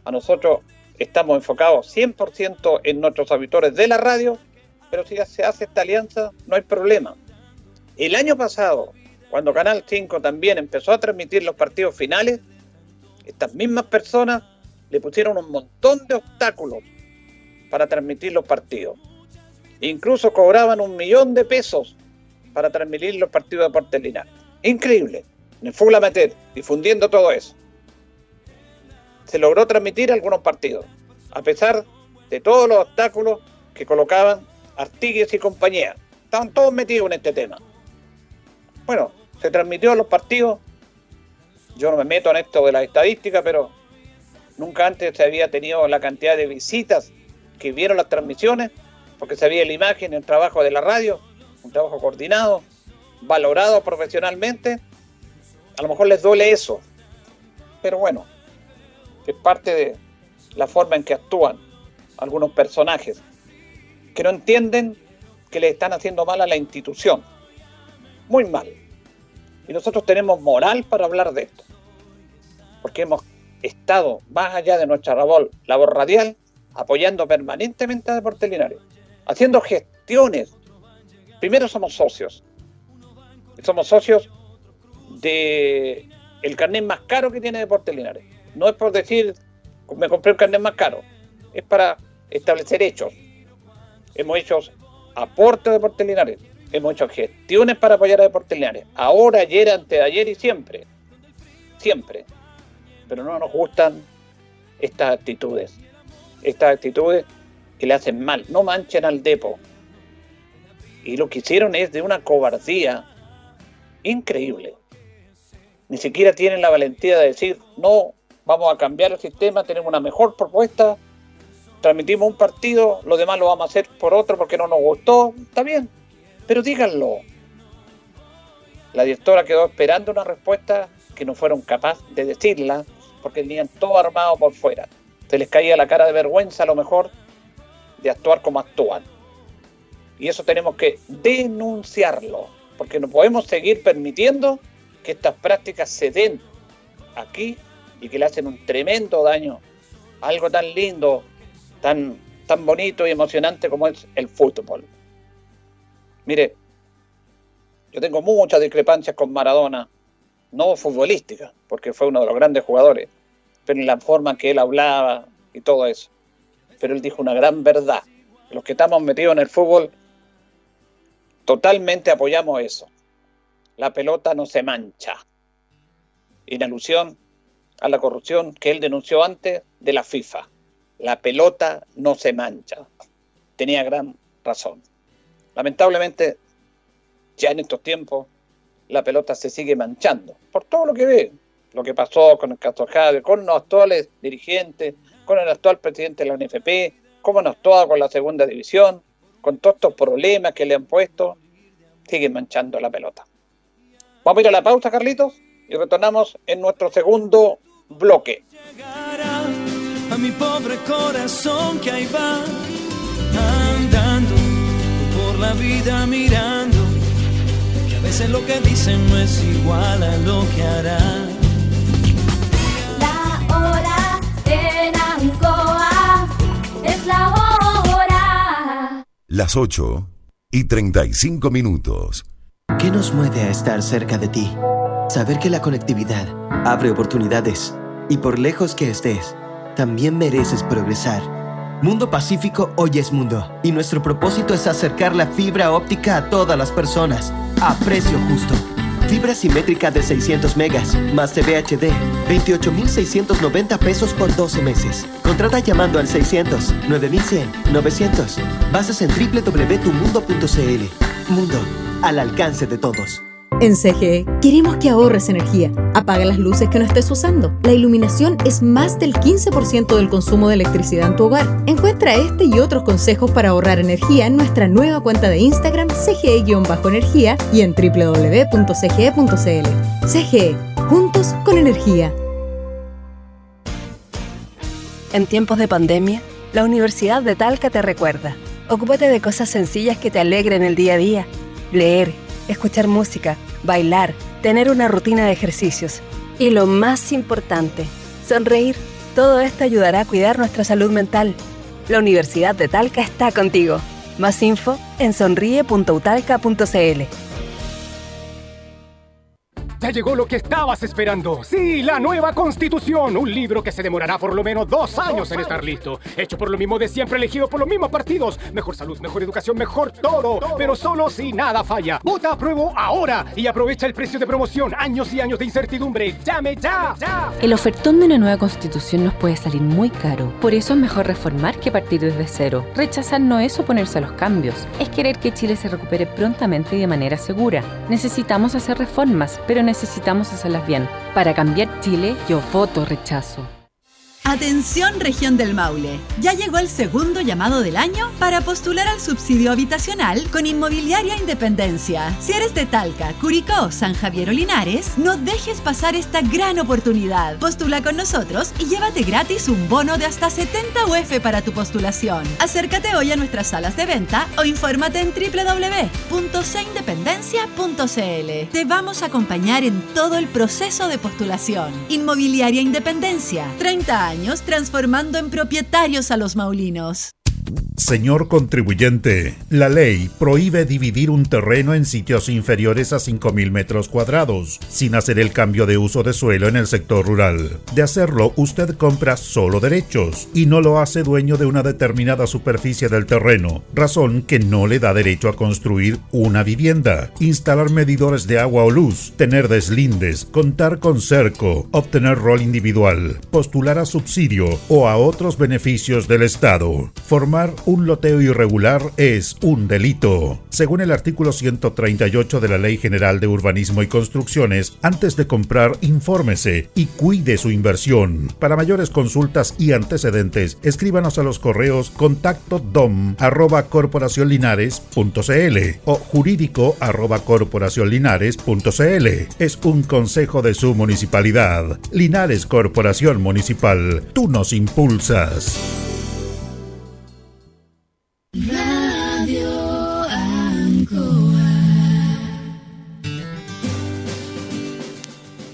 A nosotros estamos enfocados 100% en nuestros auditores de la radio, pero si se hace esta alianza, no hay problema. El año pasado, cuando Canal 5 también empezó a transmitir los partidos finales, estas mismas personas le pusieron un montón de obstáculos para transmitir los partidos. Incluso cobraban un millón de pesos para transmitir los partidos de Portelina. Increíble. En el fútbol amateur, difundiendo todo eso. Se logró transmitir algunos partidos, a pesar de todos los obstáculos que colocaban Artigues y compañía. Estaban todos metidos en este tema. Bueno, se transmitió los partidos. Yo no me meto en esto de la estadística, pero nunca antes se había tenido la cantidad de visitas que vieron las transmisiones, porque se veía la imagen, el trabajo de la radio, un trabajo coordinado, valorado profesionalmente. A lo mejor les duele eso, pero bueno, es parte de la forma en que actúan algunos personajes que no entienden que le están haciendo mal a la institución. Muy mal. Y nosotros tenemos moral para hablar de esto. Porque hemos estado más allá de nuestra labor, labor radial, apoyando permanentemente a Deportes Linares, haciendo gestiones. Primero somos socios. Somos socios de el carnet más caro que tiene Deportes Linares. No es por decir, me compré un carnet más caro. Es para establecer hechos. Hemos hecho aportes a Deportes Linares. Hemos hecho gestiones para apoyar a Deportes Linares. Ahora, ayer, antes de ayer y siempre. Siempre. Pero no nos gustan estas actitudes estas actitudes que le hacen mal. No manchen al Depo. Y lo que hicieron es de una cobardía increíble. Ni siquiera tienen la valentía de decir, no, vamos a cambiar el sistema, tenemos una mejor propuesta, transmitimos un partido, lo demás lo vamos a hacer por otro porque no nos gustó. Está bien, pero díganlo. La directora quedó esperando una respuesta que no fueron capaces de decirla porque tenían todo armado por fuera se les caía la cara de vergüenza a lo mejor de actuar como actúan. Y eso tenemos que denunciarlo, porque no podemos seguir permitiendo que estas prácticas se den aquí y que le hacen un tremendo daño algo tan lindo, tan, tan bonito y emocionante como es el fútbol. Mire, yo tengo muchas discrepancias con Maradona, no futbolísticas, porque fue uno de los grandes jugadores, pero en la forma que él hablaba y todo eso. Pero él dijo una gran verdad. Los que estamos metidos en el fútbol totalmente apoyamos eso. La pelota no se mancha. En alusión a la corrupción que él denunció antes de la FIFA. La pelota no se mancha. Tenía gran razón. Lamentablemente, ya en estos tiempos, la pelota se sigue manchando por todo lo que ve lo que pasó con el caso con los actuales dirigentes, con el actual presidente de la NFP, cómo nos toca con la segunda división, con todos estos problemas que le han puesto, siguen manchando la pelota. Vamos a ir a la pausa, Carlitos, y retornamos en nuestro segundo bloque. A mi pobre corazón que ahí va, andando por la vida mirando, que a veces lo que dicen no es igual a lo que hará. es la hora. Las 8 y 35 minutos. ¿Qué nos mueve a estar cerca de ti? Saber que la conectividad abre oportunidades y por lejos que estés, también mereces progresar. Mundo Pacífico hoy es mundo y nuestro propósito es acercar la fibra óptica a todas las personas a precio justo. Fibra simétrica de 600 megas, más TV HD, 28,690 pesos por 12 meses. Contrata llamando al 600 9100 900. Bases en www.tumundo.cl. Mundo, al alcance de todos. En CGE queremos que ahorres energía. Apaga las luces que no estés usando. La iluminación es más del 15% del consumo de electricidad en tu hogar. Encuentra este y otros consejos para ahorrar energía en nuestra nueva cuenta de Instagram CGE-energía y en www.cge.cl. CGE, juntos con energía. En tiempos de pandemia, la Universidad de Talca te recuerda. Ocúpate de cosas sencillas que te alegren el día a día. Leer escuchar música, bailar, tener una rutina de ejercicios. Y lo más importante, sonreír. Todo esto ayudará a cuidar nuestra salud mental. La Universidad de Talca está contigo. Más info en sonríe.utalca.cl. Ya llegó lo que estabas esperando. Sí, la nueva constitución. Un libro que se demorará por lo menos dos años en estar listo. Hecho por lo mismo de siempre, elegido por los mismos partidos. Mejor salud, mejor educación, mejor todo. Pero solo si nada falla. Vota a prueba ahora y aprovecha el precio de promoción. Años y años de incertidumbre. Llame ya. ya. El ofertón de una nueva constitución nos puede salir muy caro. Por eso es mejor reformar que partir desde cero. Rechazar no es oponerse a los cambios. Es querer que Chile se recupere prontamente y de manera segura. Necesitamos hacer reformas, pero necesitamos necesitamos hacerlas bien. Para cambiar Chile, yo voto rechazo. Atención región del Maule. Ya llegó el segundo llamado del año para postular al subsidio habitacional con Inmobiliaria Independencia. Si eres de Talca, Curicó, San Javier o Linares, no dejes pasar esta gran oportunidad. Postula con nosotros y llévate gratis un bono de hasta 70 UF para tu postulación. Acércate hoy a nuestras salas de venta o infórmate en www.cindependencia.cl. Te vamos a acompañar en todo el proceso de postulación. Inmobiliaria Independencia, 30 años transformando en propietarios a los maulinos. Señor contribuyente, la ley prohíbe dividir un terreno en sitios inferiores a 5.000 metros cuadrados, sin hacer el cambio de uso de suelo en el sector rural. De hacerlo, usted compra solo derechos y no lo hace dueño de una determinada superficie del terreno, razón que no le da derecho a construir una vivienda, instalar medidores de agua o luz, tener deslindes, contar con cerco, obtener rol individual, postular a subsidio o a otros beneficios del Estado. Formar un loteo irregular es un delito. Según el artículo 138 de la Ley General de Urbanismo y Construcciones, antes de comprar, infórmese y cuide su inversión. Para mayores consultas y antecedentes, escríbanos a los correos contacto dom arroba corporacionlinares.cl o jurídico arroba. Es un consejo de su municipalidad. Linares Corporación Municipal. Tú nos impulsas. Radio Ancoa.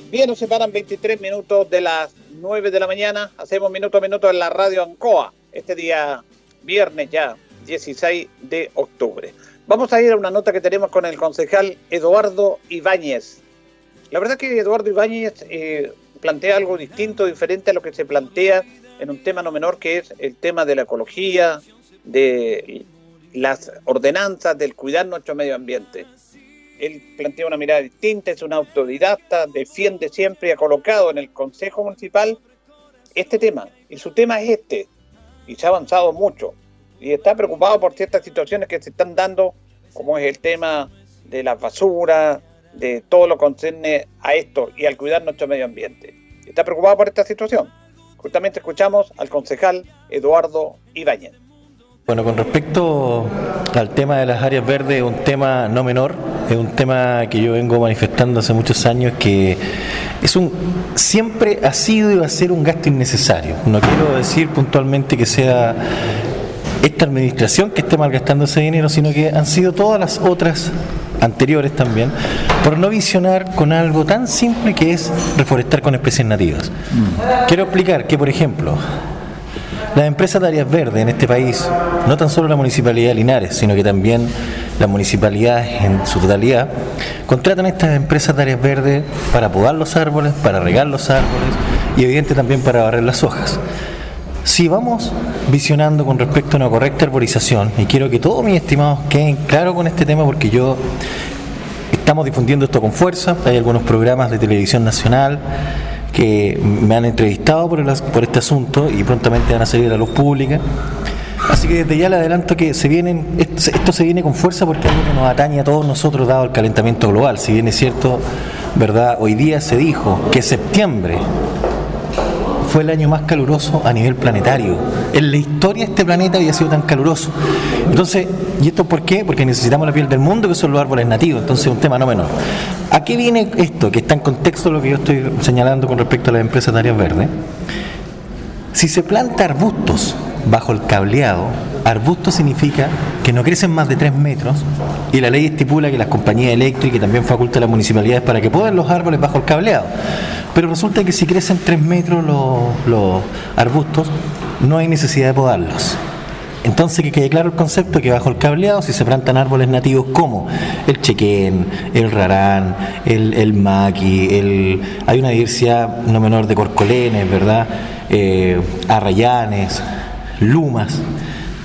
Bien, nos separan 23 minutos de las 9 de la mañana. Hacemos minuto a minuto en la radio Ancoa. Este día viernes ya, 16 de octubre. Vamos a ir a una nota que tenemos con el concejal Eduardo Ibáñez. La verdad que Eduardo Ibáñez eh, plantea algo distinto, diferente a lo que se plantea en un tema no menor que es el tema de la ecología, de las ordenanzas, del cuidar nuestro medio ambiente. Él plantea una mirada distinta, es un autodidacta, defiende siempre y ha colocado en el Consejo Municipal este tema. Y su tema es este, y se ha avanzado mucho. Y está preocupado por ciertas situaciones que se están dando, como es el tema de la basura, de todo lo que concerne a esto y al cuidar nuestro medio ambiente. Está preocupado por esta situación. Justamente escuchamos al concejal Eduardo Ibáñez. Bueno, con respecto al tema de las áreas verdes, es un tema no menor, es un tema que yo vengo manifestando hace muchos años que es un siempre ha sido y va a ser un gasto innecesario. No quiero decir puntualmente que sea esta administración que esté malgastando ese dinero, sino que han sido todas las otras anteriores también, por no visionar con algo tan simple que es reforestar con especies nativas. Mm. Quiero explicar que, por ejemplo, las empresas de áreas verdes en este país, no tan solo la Municipalidad de Linares, sino que también las municipalidades en su totalidad, contratan estas empresas de áreas verdes para podar los árboles, para regar los árboles y evidente también para barrer las hojas. Si vamos visionando con respecto a una correcta arborización, y quiero que todos mis estimados queden claros con este tema porque yo estamos difundiendo esto con fuerza, hay algunos programas de televisión nacional, que me han entrevistado por, por este asunto y prontamente van a salir a la luz pública. Así que desde ya le adelanto que se vienen, esto se viene con fuerza porque es algo que nos atañe a todos nosotros dado el calentamiento global. Si bien es cierto, ¿verdad? Hoy día se dijo que septiembre fue el año más caluroso a nivel planetario. En la historia este planeta había sido tan caluroso. Entonces, ¿y esto por qué? Porque necesitamos la piel del mundo, que son los árboles nativos. Entonces, es un tema no menor. ¿A qué viene esto? Que está en contexto lo que yo estoy señalando con respecto a las empresas de áreas verdes. Si se planta arbustos bajo el cableado, arbusto significa que no crecen más de 3 metros y la ley estipula que las compañías eléctricas también faculta a las municipalidades para que puedan los árboles bajo el cableado. Pero resulta que si crecen 3 metros los, arbustos, no hay necesidad de podarlos. Entonces que quede claro el concepto que bajo el cableado si se plantan árboles nativos como el chequén, el rarán, el, el maqui, el, hay una diversidad no menor de corcolenes, ¿verdad? Eh, arrayanes, lumas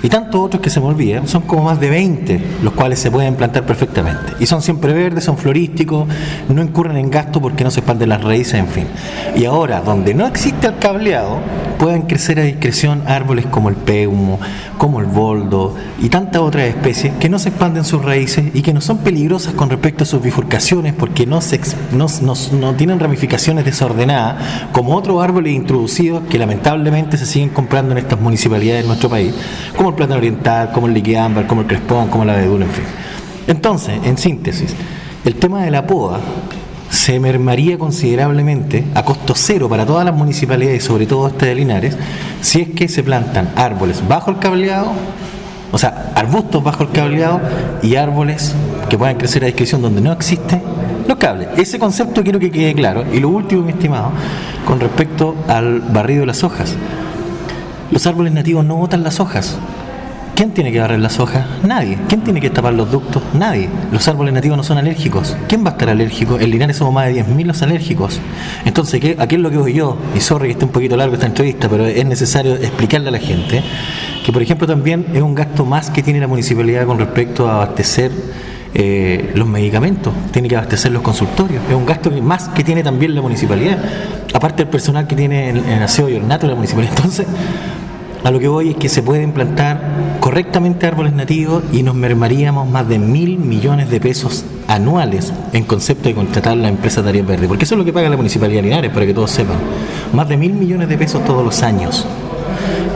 y tantos otros que se me olvidan, son como más de 20 los cuales se pueden plantar perfectamente. Y son siempre verdes, son florísticos, no incurren en gasto porque no se expanden las raíces, en fin. Y ahora, donde no existe el cableado, pueden crecer a discreción árboles como el peumo, como el boldo y tantas otras especies que no se expanden sus raíces y que no son peligrosas con respecto a sus bifurcaciones porque no, se, no, no tienen ramificaciones desordenadas como otros árboles introducidos que lamentablemente se siguen comprando en estas municipalidades de nuestro país, como el plátano oriental, como el liquiámbar, como el crespón, como la abedul, en fin. Entonces, en síntesis, el tema de la poda se mermaría considerablemente a costo cero para todas las municipalidades, sobre todo esta de Linares, si es que se plantan árboles bajo el cableado, o sea, arbustos bajo el cableado y árboles que puedan crecer a discreción donde no existe los cables. Ese concepto quiero que quede claro. Y lo último, mi estimado, con respecto al barrido de las hojas. Los árboles nativos no botan las hojas, ¿Quién tiene que barrer las hojas? Nadie. ¿Quién tiene que tapar los ductos? Nadie. Los árboles nativos no son alérgicos. ¿Quién va a estar alérgico? En Linares somos más de 10.000 los alérgicos. Entonces, ¿qué, aquí es lo que voy yo, y sorry que esté un poquito largo esta entrevista, pero es necesario explicarle a la gente que, por ejemplo, también es un gasto más que tiene la municipalidad con respecto a abastecer eh, los medicamentos, tiene que abastecer los consultorios. Es un gasto más que tiene también la municipalidad, aparte del personal que tiene en, el aseo y ornato de la municipalidad. Entonces, a lo que voy es que se pueden plantar correctamente árboles nativos y nos mermaríamos más de mil millones de pesos anuales en concepto de contratar la empresa Tarea Verde, porque eso es lo que paga la Municipalidad de Linares, para que todos sepan. Más de mil millones de pesos todos los años.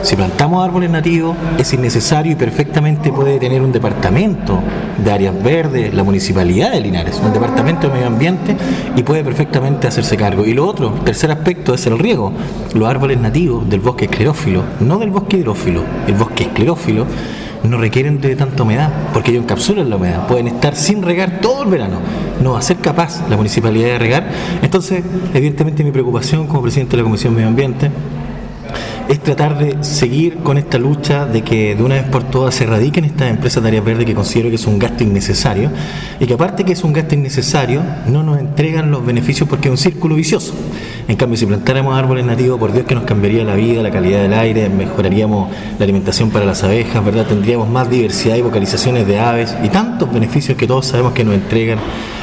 Si plantamos árboles nativos, es innecesario y perfectamente puede tener un departamento de áreas verdes, la municipalidad de Linares, un departamento de medio ambiente y puede perfectamente hacerse cargo. Y lo otro, tercer aspecto, es el riego. Los árboles nativos del bosque esclerófilo, no del bosque hidrófilo, el bosque esclerófilo no requieren de tanta humedad, porque ellos encapsulan la humedad, pueden estar sin regar todo el verano, no va a ser capaz la municipalidad de regar. Entonces, evidentemente mi preocupación como presidente de la Comisión de Medio Ambiente es tratar de seguir con esta lucha de que de una vez por todas se radiquen estas empresas de áreas verdes que considero que es un gasto innecesario y que aparte que es un gasto innecesario no nos entregan los beneficios porque es un círculo vicioso. En cambio, si plantáramos árboles nativos, por Dios que nos cambiaría la vida, la calidad del aire, mejoraríamos la alimentación para las abejas, ¿verdad? Tendríamos más diversidad y vocalizaciones de aves y tantos beneficios que todos sabemos que nos entregan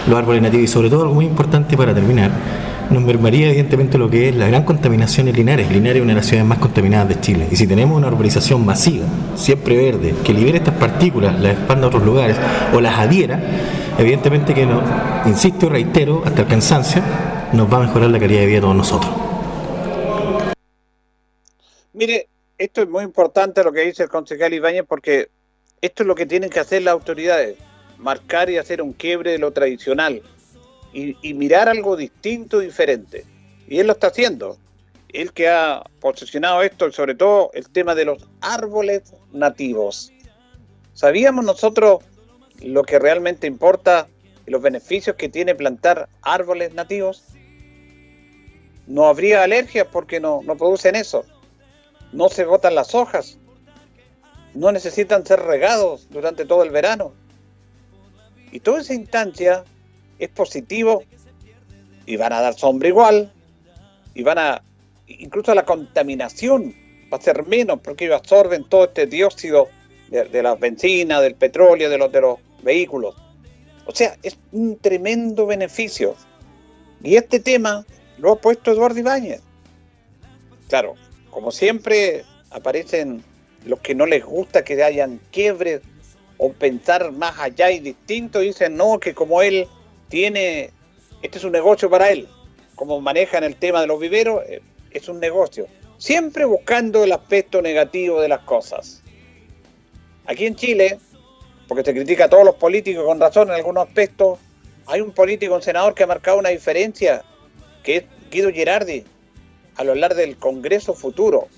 los árboles nativos y sobre todo algo muy importante para terminar nos mermaría evidentemente lo que es la gran contaminación en Linares. Linares es una de las ciudades más contaminadas de Chile. Y si tenemos una urbanización masiva, siempre verde, que libere estas partículas, las expanda a otros lugares o las adhiera, evidentemente que, no, insisto y reitero, hasta el cansancio, nos va a mejorar la calidad de vida de todos nosotros. Mire, esto es muy importante lo que dice el concejal Ibáñez porque esto es lo que tienen que hacer las autoridades, marcar y hacer un quiebre de lo tradicional y, mirar algo distinto, diferente. Y él lo está haciendo. Él que ha posicionado esto, sobre todo el tema de los árboles nativos. ¿Sabíamos nosotros lo que realmente importa y los beneficios que tiene plantar árboles nativos? No habría alergias porque no, no producen eso. No se botan las hojas. No necesitan ser regados durante todo el verano. Y toda esa instancia es positivo y van a dar sombra igual y van a incluso la contaminación va a ser menos porque ellos absorben todo este dióxido de, la benzina, del petróleo, de los, de los vehículos. O sea, es un tremendo beneficio. Y este tema lo ha puesto Eduardo Ibáñez. Claro, como siempre aparecen los que no les gusta que hayan quiebres o pensar más allá y distinto, dicen no, que como él tiene, este es un negocio para él, como manejan el tema de los viveros, eh, es un negocio, siempre buscando el aspecto negativo de las cosas. Aquí en Chile, porque se critica a todos los políticos con razón en algunos aspectos, hay un político, un senador que ha marcado una diferencia, que es Guido Girardi, al hablar del Congreso Futuro.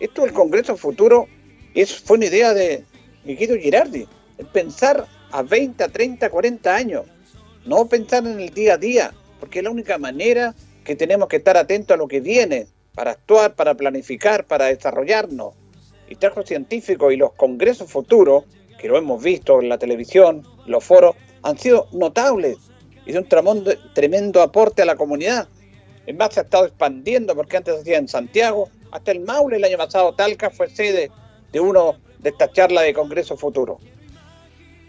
Esto del Congreso Futuro es, fue una idea de, Guido Girardi, pensar a 20, 30, 40 años no pensar en el día a día, porque es la única manera que tenemos que estar atentos a lo que viene, para actuar, para planificar, para desarrollarnos. y trajo científicos y los congresos futuros, que lo hemos visto en la televisión, los foros, han sido notables y de un tremendo aporte a la comunidad. En más, se ha estado expandiendo porque antes hacía en Santiago, hasta el Maule el año pasado, Talca fue sede de uno de estas charlas de Congreso Futuro.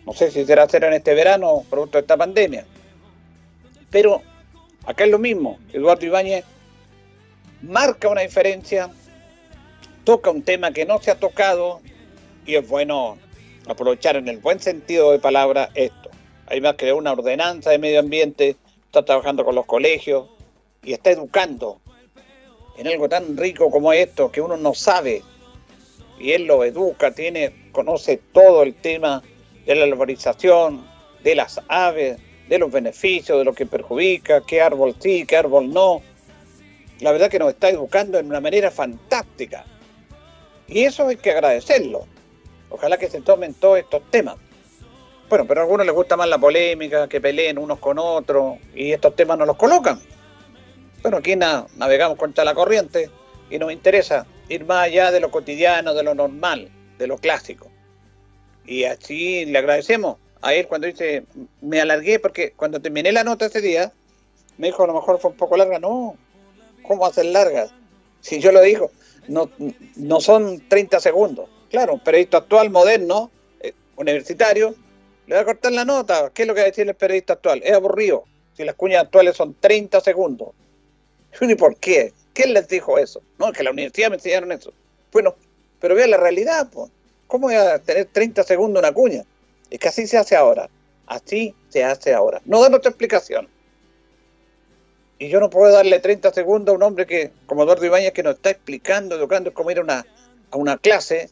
No sé si será hacer en este verano, producto de esta pandemia. Pero acá es lo mismo. Eduardo Ibáñez marca una diferencia, toca un tema que no se ha tocado y es bueno aprovechar en el buen sentido de palabra esto. Además creó una ordenanza de medio ambiente, está trabajando con los colegios y está educando en algo tan rico como esto que uno no sabe y él lo educa, tiene, conoce todo el tema de la arborización, de las aves, de los beneficios, de lo que perjudica, qué árbol sí, qué árbol no. La verdad que nos está educando en una manera fantástica. Y eso hay que agradecerlo. Ojalá que se tomen todos estos temas. Bueno, pero a algunos les gusta más la polémica, que peleen unos con otros, y estos temas no los colocan. Bueno, aquí navegamos contra la corriente y nos interesa ir más allá de lo cotidiano, de lo normal, de lo clásico. Y así le agradecemos a él cuando dice, me alargué porque cuando terminé la nota ese día, me dijo, a lo mejor fue un poco larga. No, ¿cómo hacer larga? Si yo lo digo, no, no son 30 segundos. Claro, un periodista actual, moderno, eh, universitario, le va a cortar la nota. ¿Qué es lo que va a decir el periodista actual? Es aburrido. Si las cuñas actuales son 30 segundos. ¿Y por qué? ¿Quién les dijo eso? No, que la universidad me enseñaron eso. Bueno, pero vea la realidad, pues. ¿Cómo voy a tener 30 segundos una cuña? Es que así se hace ahora. Así se hace ahora. No dan otra explicación. Y yo no puedo darle 30 segundos a un hombre que, como Eduardo Ibáñez, que nos está explicando, educando, es como ir a una, a una clase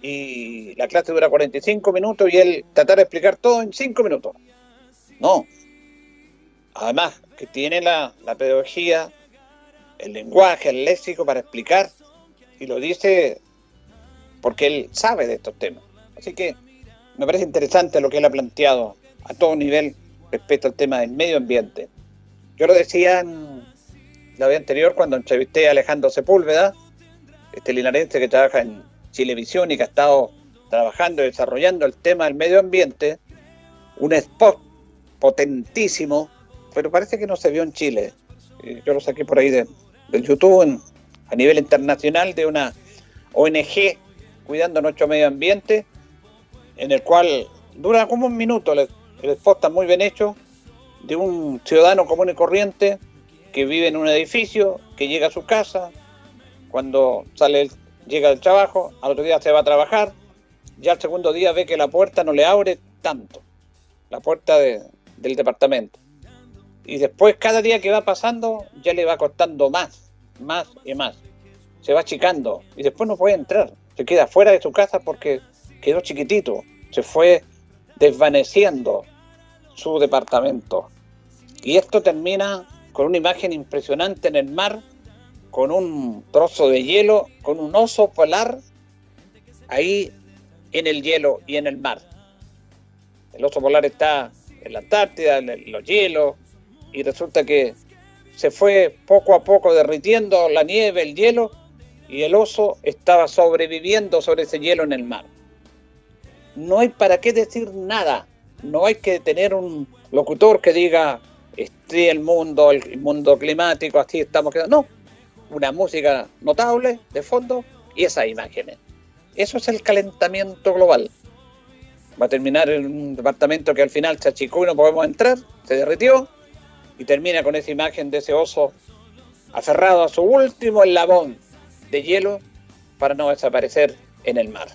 y la clase dura 45 minutos y él tratar de explicar todo en 5 minutos. No. Además, que tiene la, la pedagogía, el lenguaje, el léxico para explicar y lo dice porque él sabe de estos temas. Así que me parece interesante lo que él ha planteado a todo nivel respecto al tema del medio ambiente. Yo lo decía en la vez anterior cuando entrevisté a Alejandro Sepúlveda, este linarense que trabaja en Chilevisión y que ha estado trabajando y desarrollando el tema del medio ambiente, un spot potentísimo, pero parece que no se vio en Chile. Yo lo saqué por ahí de, YouTube a nivel internacional de una ONG cuidando nuestro medio ambiente, en el cual dura como un minuto, el, está muy bien hecho, de un ciudadano común y corriente que vive en un edificio, que llega a su casa, cuando sale llega del trabajo, al otro día se va a trabajar, ya al segundo día ve que la puerta no le abre tanto, la puerta del departamento. Y después cada día que va pasando ya le va costando más, más y más. Se va achicando y después no puede entrar. Se queda fuera de su casa porque quedó chiquitito. Se fue desvaneciendo su departamento. Y esto termina con una imagen impresionante en el mar, con un trozo de hielo, con un oso polar ahí en el hielo y en el mar. El oso polar está en la Antártida, en los hielos, y resulta que se fue poco a poco derritiendo la nieve, el hielo, y el oso estaba sobreviviendo sobre ese hielo en el mar. No hay para qué decir nada, no hay que tener un locutor que diga, este el mundo, el mundo climático, así estamos quedando. No, una música notable de fondo y esas imágenes. Eso es el calentamiento global. Va a terminar en un departamento que al final se y no podemos entrar, se derritió, y termina con esa imagen de ese oso aferrado a su último eslabón de hielo para no desaparecer en el mar.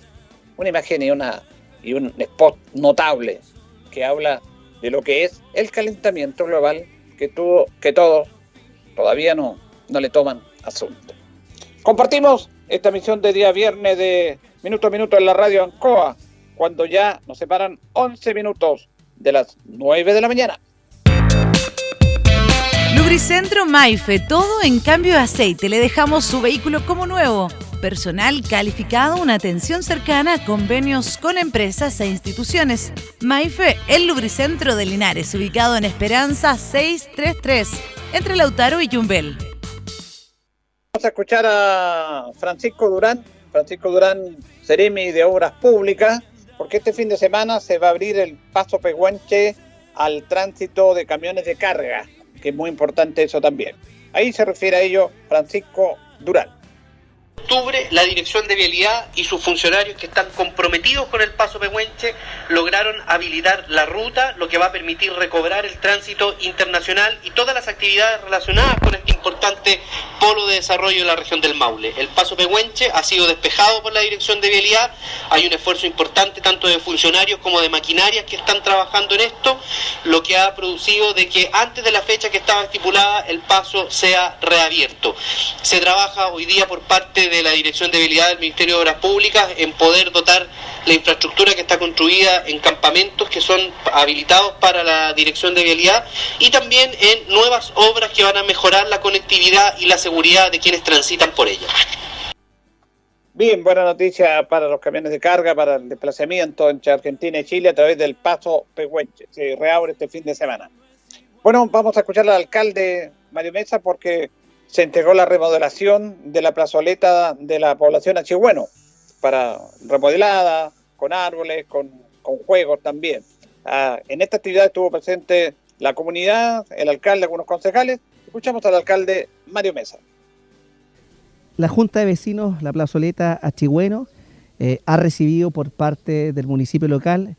Una imagen y, una, y un spot notable que habla de lo que es el calentamiento global que, tuvo, que todos todavía no, no le toman asunto. Compartimos esta misión de día viernes de minuto a minuto en la radio Ancoa, cuando ya nos separan 11 minutos de las 9 de la mañana. Lubricentro Maife, todo en cambio de aceite. Le dejamos su vehículo como nuevo. Personal calificado, una atención cercana, convenios con empresas e instituciones. Maife, el lubricentro de Linares, ubicado en Esperanza 633, entre Lautaro y Yumbel. Vamos a escuchar a Francisco Durán Francisco Durán Ceremi de Obras Públicas, porque este fin de semana se va a abrir el paso Pehuenche al tránsito de camiones de carga, que es muy importante eso también. Ahí se refiere a ello Francisco Durán octubre, la Dirección de Vialidad y sus funcionarios que están comprometidos con el paso Pehuenche lograron habilitar la ruta, lo que va a permitir recobrar el tránsito internacional y todas las actividades relacionadas con este importante polo de desarrollo de la región del Maule. El paso Pehuenche ha sido despejado por la Dirección de Vialidad, hay un esfuerzo importante tanto de funcionarios como de maquinarias que están trabajando en esto, lo que ha producido de que antes de la fecha que estaba estipulada el paso sea reabierto. Se trabaja hoy día por parte de de la Dirección de Habilidad del Ministerio de Obras Públicas en poder dotar la infraestructura que está construida en campamentos que son habilitados para la Dirección de Vialidad y también en nuevas obras que van a mejorar la conectividad y la seguridad de quienes transitan por ella. Bien, buena noticia para los camiones de carga, para el desplazamiento entre Argentina y Chile a través del paso Pehuenche. Se reabre este fin de semana. Bueno, vamos a escuchar al alcalde Mario Mesa porque se entregó la remodelación de la plazoleta de la población Achigüeno, para remodelada, con árboles, con, juegos también. Ah, en esta actividad estuvo presente la comunidad, el alcalde, algunos concejales. Escuchamos al alcalde Mario Mesa. La Junta de Vecinos, la plazoleta Achigüeno, eh, ha recibido por parte del municipio local,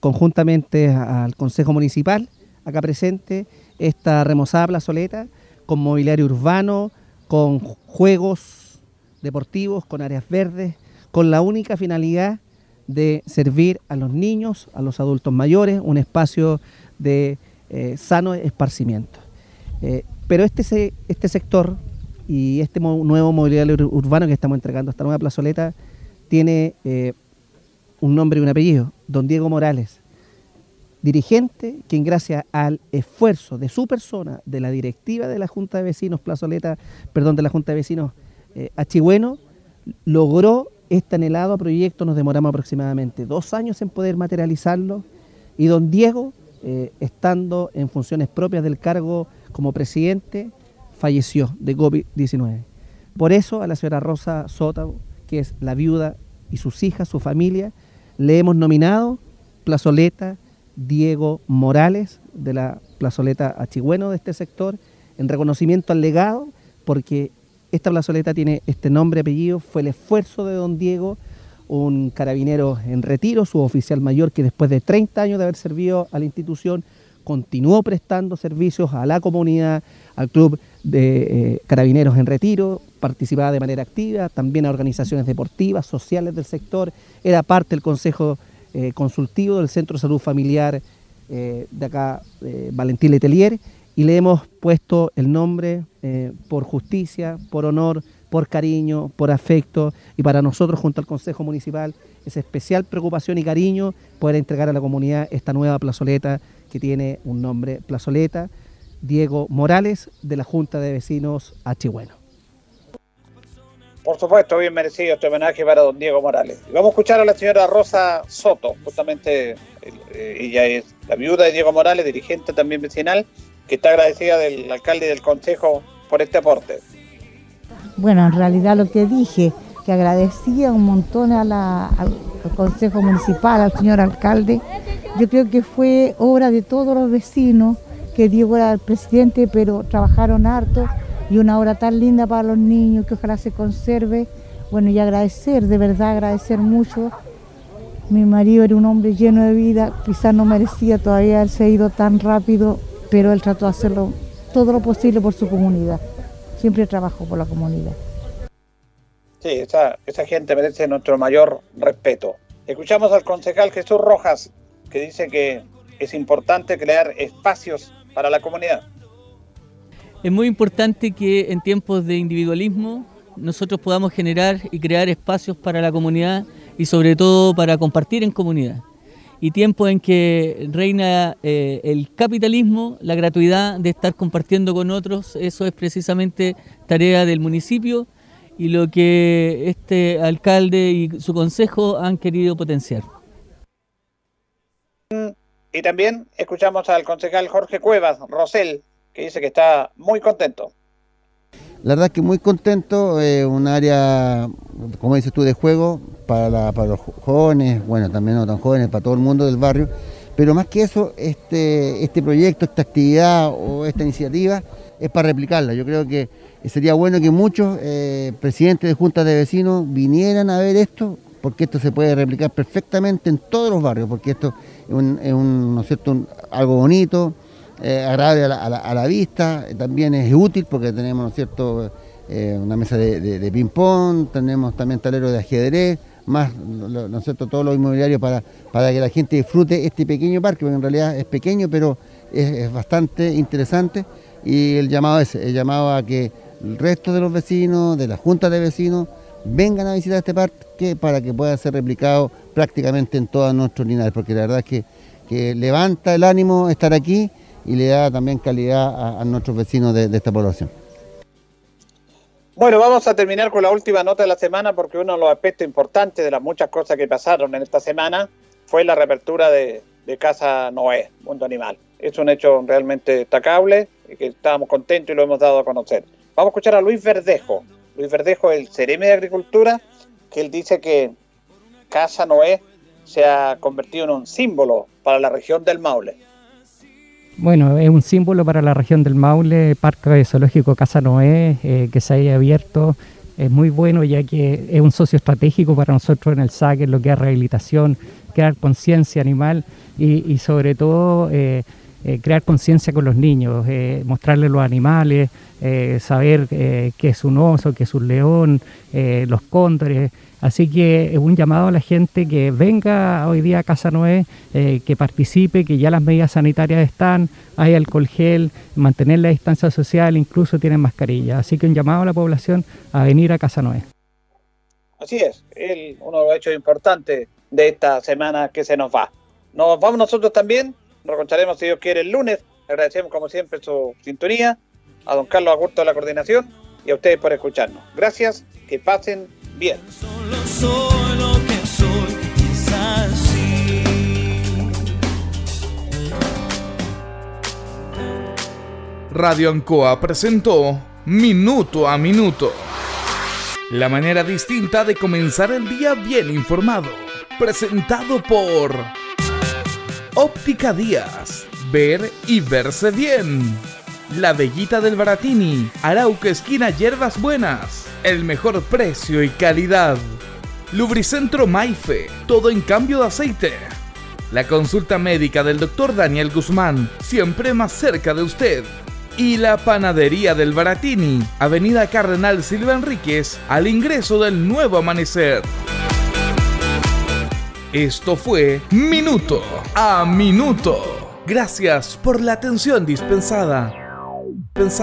conjuntamente al Consejo Municipal, acá presente, esta remozada plazoleta con mobiliario urbano, con juegos deportivos, con áreas verdes, con la única finalidad de servir a los niños, a los adultos mayores, un espacio de eh, sano esparcimiento. Eh, pero este, este sector y este nuevo mobiliario urbano que estamos entregando, esta nueva plazoleta, tiene eh, un nombre y un apellido, don Diego Morales, dirigente quien gracias al esfuerzo de su persona, de la directiva de la Junta de Vecinos Plazoleta, perdón, de la Junta de Vecinos eh, Achigüeno, logró este anhelado proyecto, nos demoramos aproximadamente dos años en poder materializarlo y don Diego, eh, estando en funciones propias del cargo como presidente, falleció de COVID-19. Por eso a la señora Rosa Sota, que es la viuda y sus hijas, su familia, le hemos nominado plazoleta Diego Morales de la plazoleta Achigüeno de este sector, en reconocimiento al legado, porque esta plazoleta tiene este nombre, apellido, fue el esfuerzo de don Diego, un carabinero en retiro, su oficial mayor que después de 30 años de haber servido a la institución, continuó prestando servicios a la comunidad, al club de eh, carabineros en retiro, participaba de manera activa, también a organizaciones deportivas, sociales del sector, era parte del Consejo eh, consultivo del Centro de Salud Familiar eh, de acá, eh, Valentín Letelier, y le hemos puesto el nombre por justicia, por honor, por cariño, por afecto, y para nosotros junto al Consejo Municipal es especial preocupación y cariño poder entregar a la comunidad esta nueva plazoleta que tiene un nombre, plazoleta Diego Morales de la Junta de Vecinos Achigüeno. Por supuesto, bien merecido este homenaje para don Diego Morales. vamos a escuchar a la señora Rosa Soto, justamente eh, ella es la viuda de Diego Morales, dirigente también vecinal, que está agradecida del alcalde y del consejo por este aporte. Bueno, en realidad lo que dije, que agradecía un montón al consejo municipal, al señor alcalde, yo creo que fue obra de todos los vecinos, que Diego era el presidente, pero trabajaron harto y una obra tan linda para los niños que ojalá se conserve. Bueno, y agradecer, de verdad agradecer mucho. Mi marido era un hombre lleno de vida, quizás no merecía todavía haberse ido tan rápido, pero él trató de hacerlo todo lo posible por su comunidad. Siempre trabajó por la comunidad. Sí, esa, esa gente merece nuestro mayor respeto. Escuchamos al concejal Jesús Rojas, que dice que es importante crear espacios para la comunidad es muy importante que en tiempos de individualismo nosotros podamos generar y crear espacios para la comunidad y sobre todo para compartir en comunidad. Y tiempos en que reina eh, el capitalismo, la gratuidad de estar compartiendo con otros, eso es precisamente tarea del municipio y lo que este alcalde y su consejo han querido potenciar. Y también escuchamos al concejal Jorge Cuevas, Rosel, que dice que está muy contento. La verdad es que muy contento, eh, un área, como dices tú, de juego para, los jóvenes, bueno, también no tan jóvenes, para todo el mundo del barrio. Pero más que eso, este, este proyecto, esta actividad o esta iniciativa es para replicarla. Yo creo que sería bueno que muchos eh, presidentes de juntas de vecinos vinieran a ver esto, porque esto se puede replicar perfectamente en todos los barrios, porque esto es, algo bonito, eh, agradable a la, vista, también es útil porque tenemos, ¿no es cierto?, eh, una mesa de, ping-pong, tenemos también talero de ajedrez, más, ¿no es cierto?, todo lo inmobiliario para, para que la gente disfrute este pequeño parque, porque en realidad es pequeño, pero es, bastante interesante. Y el llamado es, el llamado a que el resto de los vecinos, de las juntas de vecinos, vengan a visitar este parque para que pueda ser replicado prácticamente en todas nuestras unidades, porque la verdad es que, que levanta el ánimo estar aquí y le da también calidad a, nuestros vecinos de, esta población. Bueno, vamos a terminar con la última nota de la semana porque uno de los aspectos importantes de las muchas cosas que pasaron en esta semana fue la reapertura de, Casa Noé, Mundo Animal. Es un hecho realmente destacable y que estábamos contentos y lo hemos dado a conocer. Vamos a escuchar a Luis Verdejo. Luis Verdejo, el Cereme de Agricultura, que él dice que Casa Noé se ha convertido en un símbolo para la región del Maule. Bueno, es un símbolo para la región del Maule, Parque Zoológico Casa Noé, eh, que se haya abierto. Es muy bueno ya que es un socio estratégico para nosotros en el SAC, en lo que es rehabilitación, crear conciencia animal y, sobre todo eh, eh, crear conciencia con los niños, mostrarles los animales, saber qué es un oso, qué es un león, los cóndores. Así que es un llamado a la gente que venga hoy día a Casa Noé, eh, que participe, que ya las medidas sanitarias están, hay alcohol gel, mantener la distancia social, incluso tienen mascarilla. Así que un llamado a la población a venir a Casa Noé. Así es, el, uno de los hechos importantes de esta semana que se nos va. Nos vamos nosotros también, nos encontraremos si Dios quiere el lunes. Agradecemos como siempre su sintonía, a don Carlos Agurto de la coordinación y a ustedes por escucharnos. Gracias, que pasen bien. Radio Ancoa presentó Minuto a Minuto. La manera distinta de comenzar el día bien informado. Presentado por Óptica Díaz. Ver y verse bien. La Bellita del Baratini. Arauca Esquina Hierbas Buenas. El mejor precio y calidad. Lubricentro Maife. Todo en cambio de aceite. La consulta médica del Dr. Daniel Guzmán. Siempre más cerca de usted y la Panadería del Baratini, Avenida Cardenal Silva Enríquez, al ingreso del nuevo amanecer. Esto fue Minuto a Minuto. Gracias por la atención dispensada. pensar